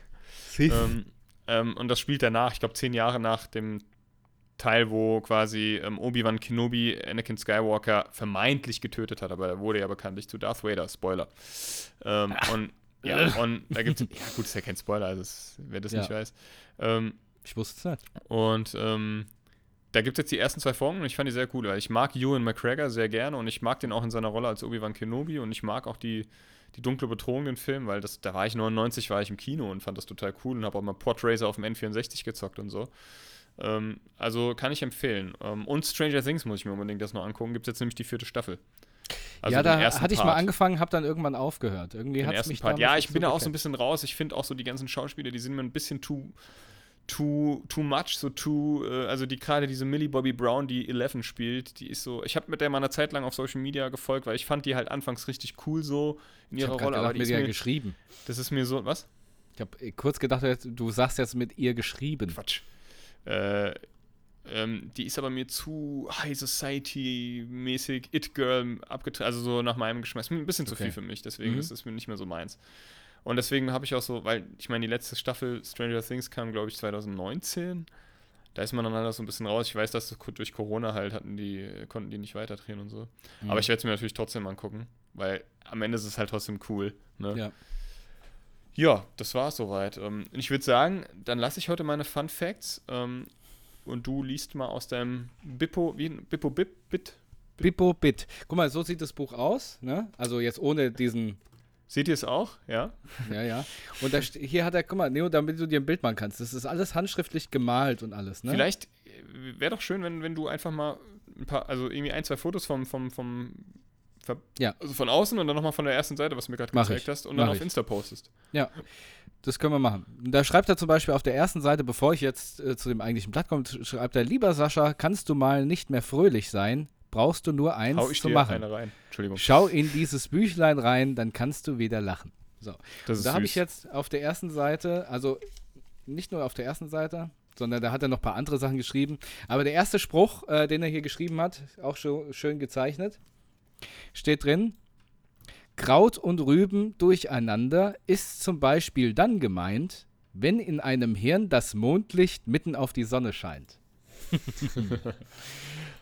Ähm, ähm, und das spielt danach, ich glaube, zehn Jahre nach dem Teil, wo quasi ähm, Obi-Wan Kenobi Anakin Skywalker vermeintlich getötet hat, aber er wurde ja bekanntlich zu Darth Vader. Spoiler. Ähm, und ja, und da gibt es, ja gut, ist ja kein Spoiler, also es, wer das Ja. nicht weiß. Ähm, Ich wusste es nicht. und ähm, da gibt es jetzt die ersten zwei Folgen und ich fand die sehr cool, weil ich mag Ewan McGregor sehr gerne und ich mag den auch in seiner Rolle als Obi-Wan Kenobi und ich mag auch die, die dunkle Bedrohung, den Film, weil das, da war ich 99, war ich im Kino und fand das total cool und habe auch mal Portracer auf dem N64 gezockt und so. Ähm, also kann ich empfehlen. Ähm, und Stranger Things muss ich mir unbedingt das noch angucken. Gibt es jetzt nämlich die vierte Staffel. Also ja, da hatte ich mal angefangen, habe dann irgendwann aufgehört. Irgendwie hat mich Part. Ja, ich bin da auch so ein bisschen raus. Ich finde auch so die ganzen Schauspieler, die sind mir ein bisschen too, too, too much, so too, äh, also die gerade diese Millie Bobby Brown, die Eleven spielt, die ist so, ich habe mit der mal eine Zeit lang auf Social Media gefolgt, weil ich fand die halt anfangs richtig cool so in Ich ihrer habe Rolle, gerade aber gedacht, die mit ist mir, geschrieben. das ist mir so, was? Ich habe kurz gedacht, du sagst jetzt mit ihr geschrieben. Quatsch. Äh, ähm, die ist aber mir zu High Society-mäßig, It-Girl abgetreten, also so nach meinem Geschmack. Ist mir ein bisschen zu Okay. viel für mich, deswegen Mhm. ist es mir nicht mehr so meins. Und deswegen habe ich auch so, weil ich meine, die letzte Staffel Stranger Things kam, glaube ich, 2019. Da ist man dann halt so ein bisschen raus. Ich weiß, dass das durch Corona halt hatten die, konnten die nicht weiterdrehen und so. Mhm. Aber ich werde es mir natürlich trotzdem angucken, weil am Ende ist es halt trotzdem cool. Ne? Ja. Ja, das war es soweit. Ähm, ich würde sagen, dann lasse ich heute meine Fun Facts ähm, und du liest mal aus deinem Bippo, wie Bippo Bip, Bit. Bippo Bit. Guck mal, so sieht das Buch aus. Ne? Also jetzt ohne diesen. Seht ihr es auch? Ja. Ja, ja. Und da, hier hat er, guck mal, Neo, damit du dir ein Bild machen kannst. Das ist alles handschriftlich gemalt und alles. Ne? Vielleicht wäre doch schön, wenn, wenn du einfach mal ein paar, also irgendwie ein, zwei Fotos vom, vom, vom Ja. also von außen und dann nochmal von der ersten Seite, was du mir gerade gezeigt hast, und Mach dann auf ich. Insta postest. Das können wir machen. Da schreibt er zum Beispiel auf der ersten Seite, bevor ich jetzt äh, zu dem eigentlichen Blatt komme, schreibt er, lieber Sascha, kannst du mal nicht mehr fröhlich sein? Brauchst du nur eins Hau ich zu machen. eine rein. Entschuldigung. Schau in dieses Büchlein rein, dann kannst du wieder lachen. So. Das ist Da habe ich jetzt auf der ersten Seite, also nicht nur auf der ersten Seite, sondern da hat er noch ein paar andere Sachen geschrieben. Aber der erste Spruch, äh, den er hier geschrieben hat, auch schon schön gezeichnet, steht drin: Kraut und Rüben durcheinander ist zum Beispiel dann gemeint, wenn in einem Hirn das Mondlicht mitten auf die Sonne scheint.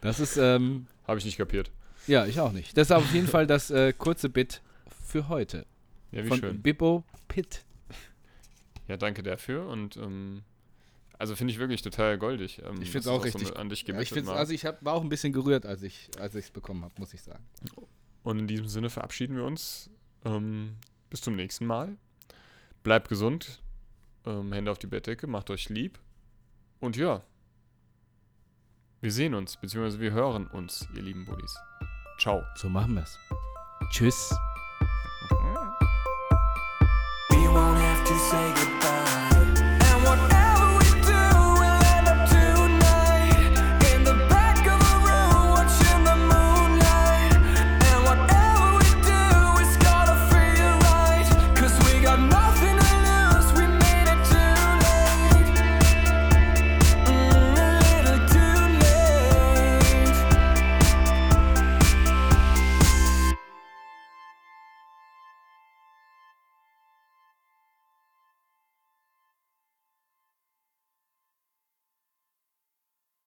das ist, ähm, Habe ich nicht kapiert. ja, ich auch nicht. Das ist auf jeden Fall das äh, kurze Bit für heute. Ja, wie von schön. Bibbo Pitt. Ja, danke dafür und ähm, also finde ich wirklich total goldig. Ähm, Ich find's dass auch es so richtig- an dich Ja, ich find's, war. also ich hab, war auch ein bisschen gerührt, als ich als es bekommen habe, muss ich sagen. Und in diesem Sinne verabschieden wir uns. Ähm, bis zum nächsten Mal. Bleibt gesund. Ähm, Hände auf die Bettdecke. Macht euch lieb. Und ja. Wir sehen uns, beziehungsweise wir hören uns, ihr lieben Buddies. Ciao. So machen wir's. Tschüss. We won't have to say goodbye.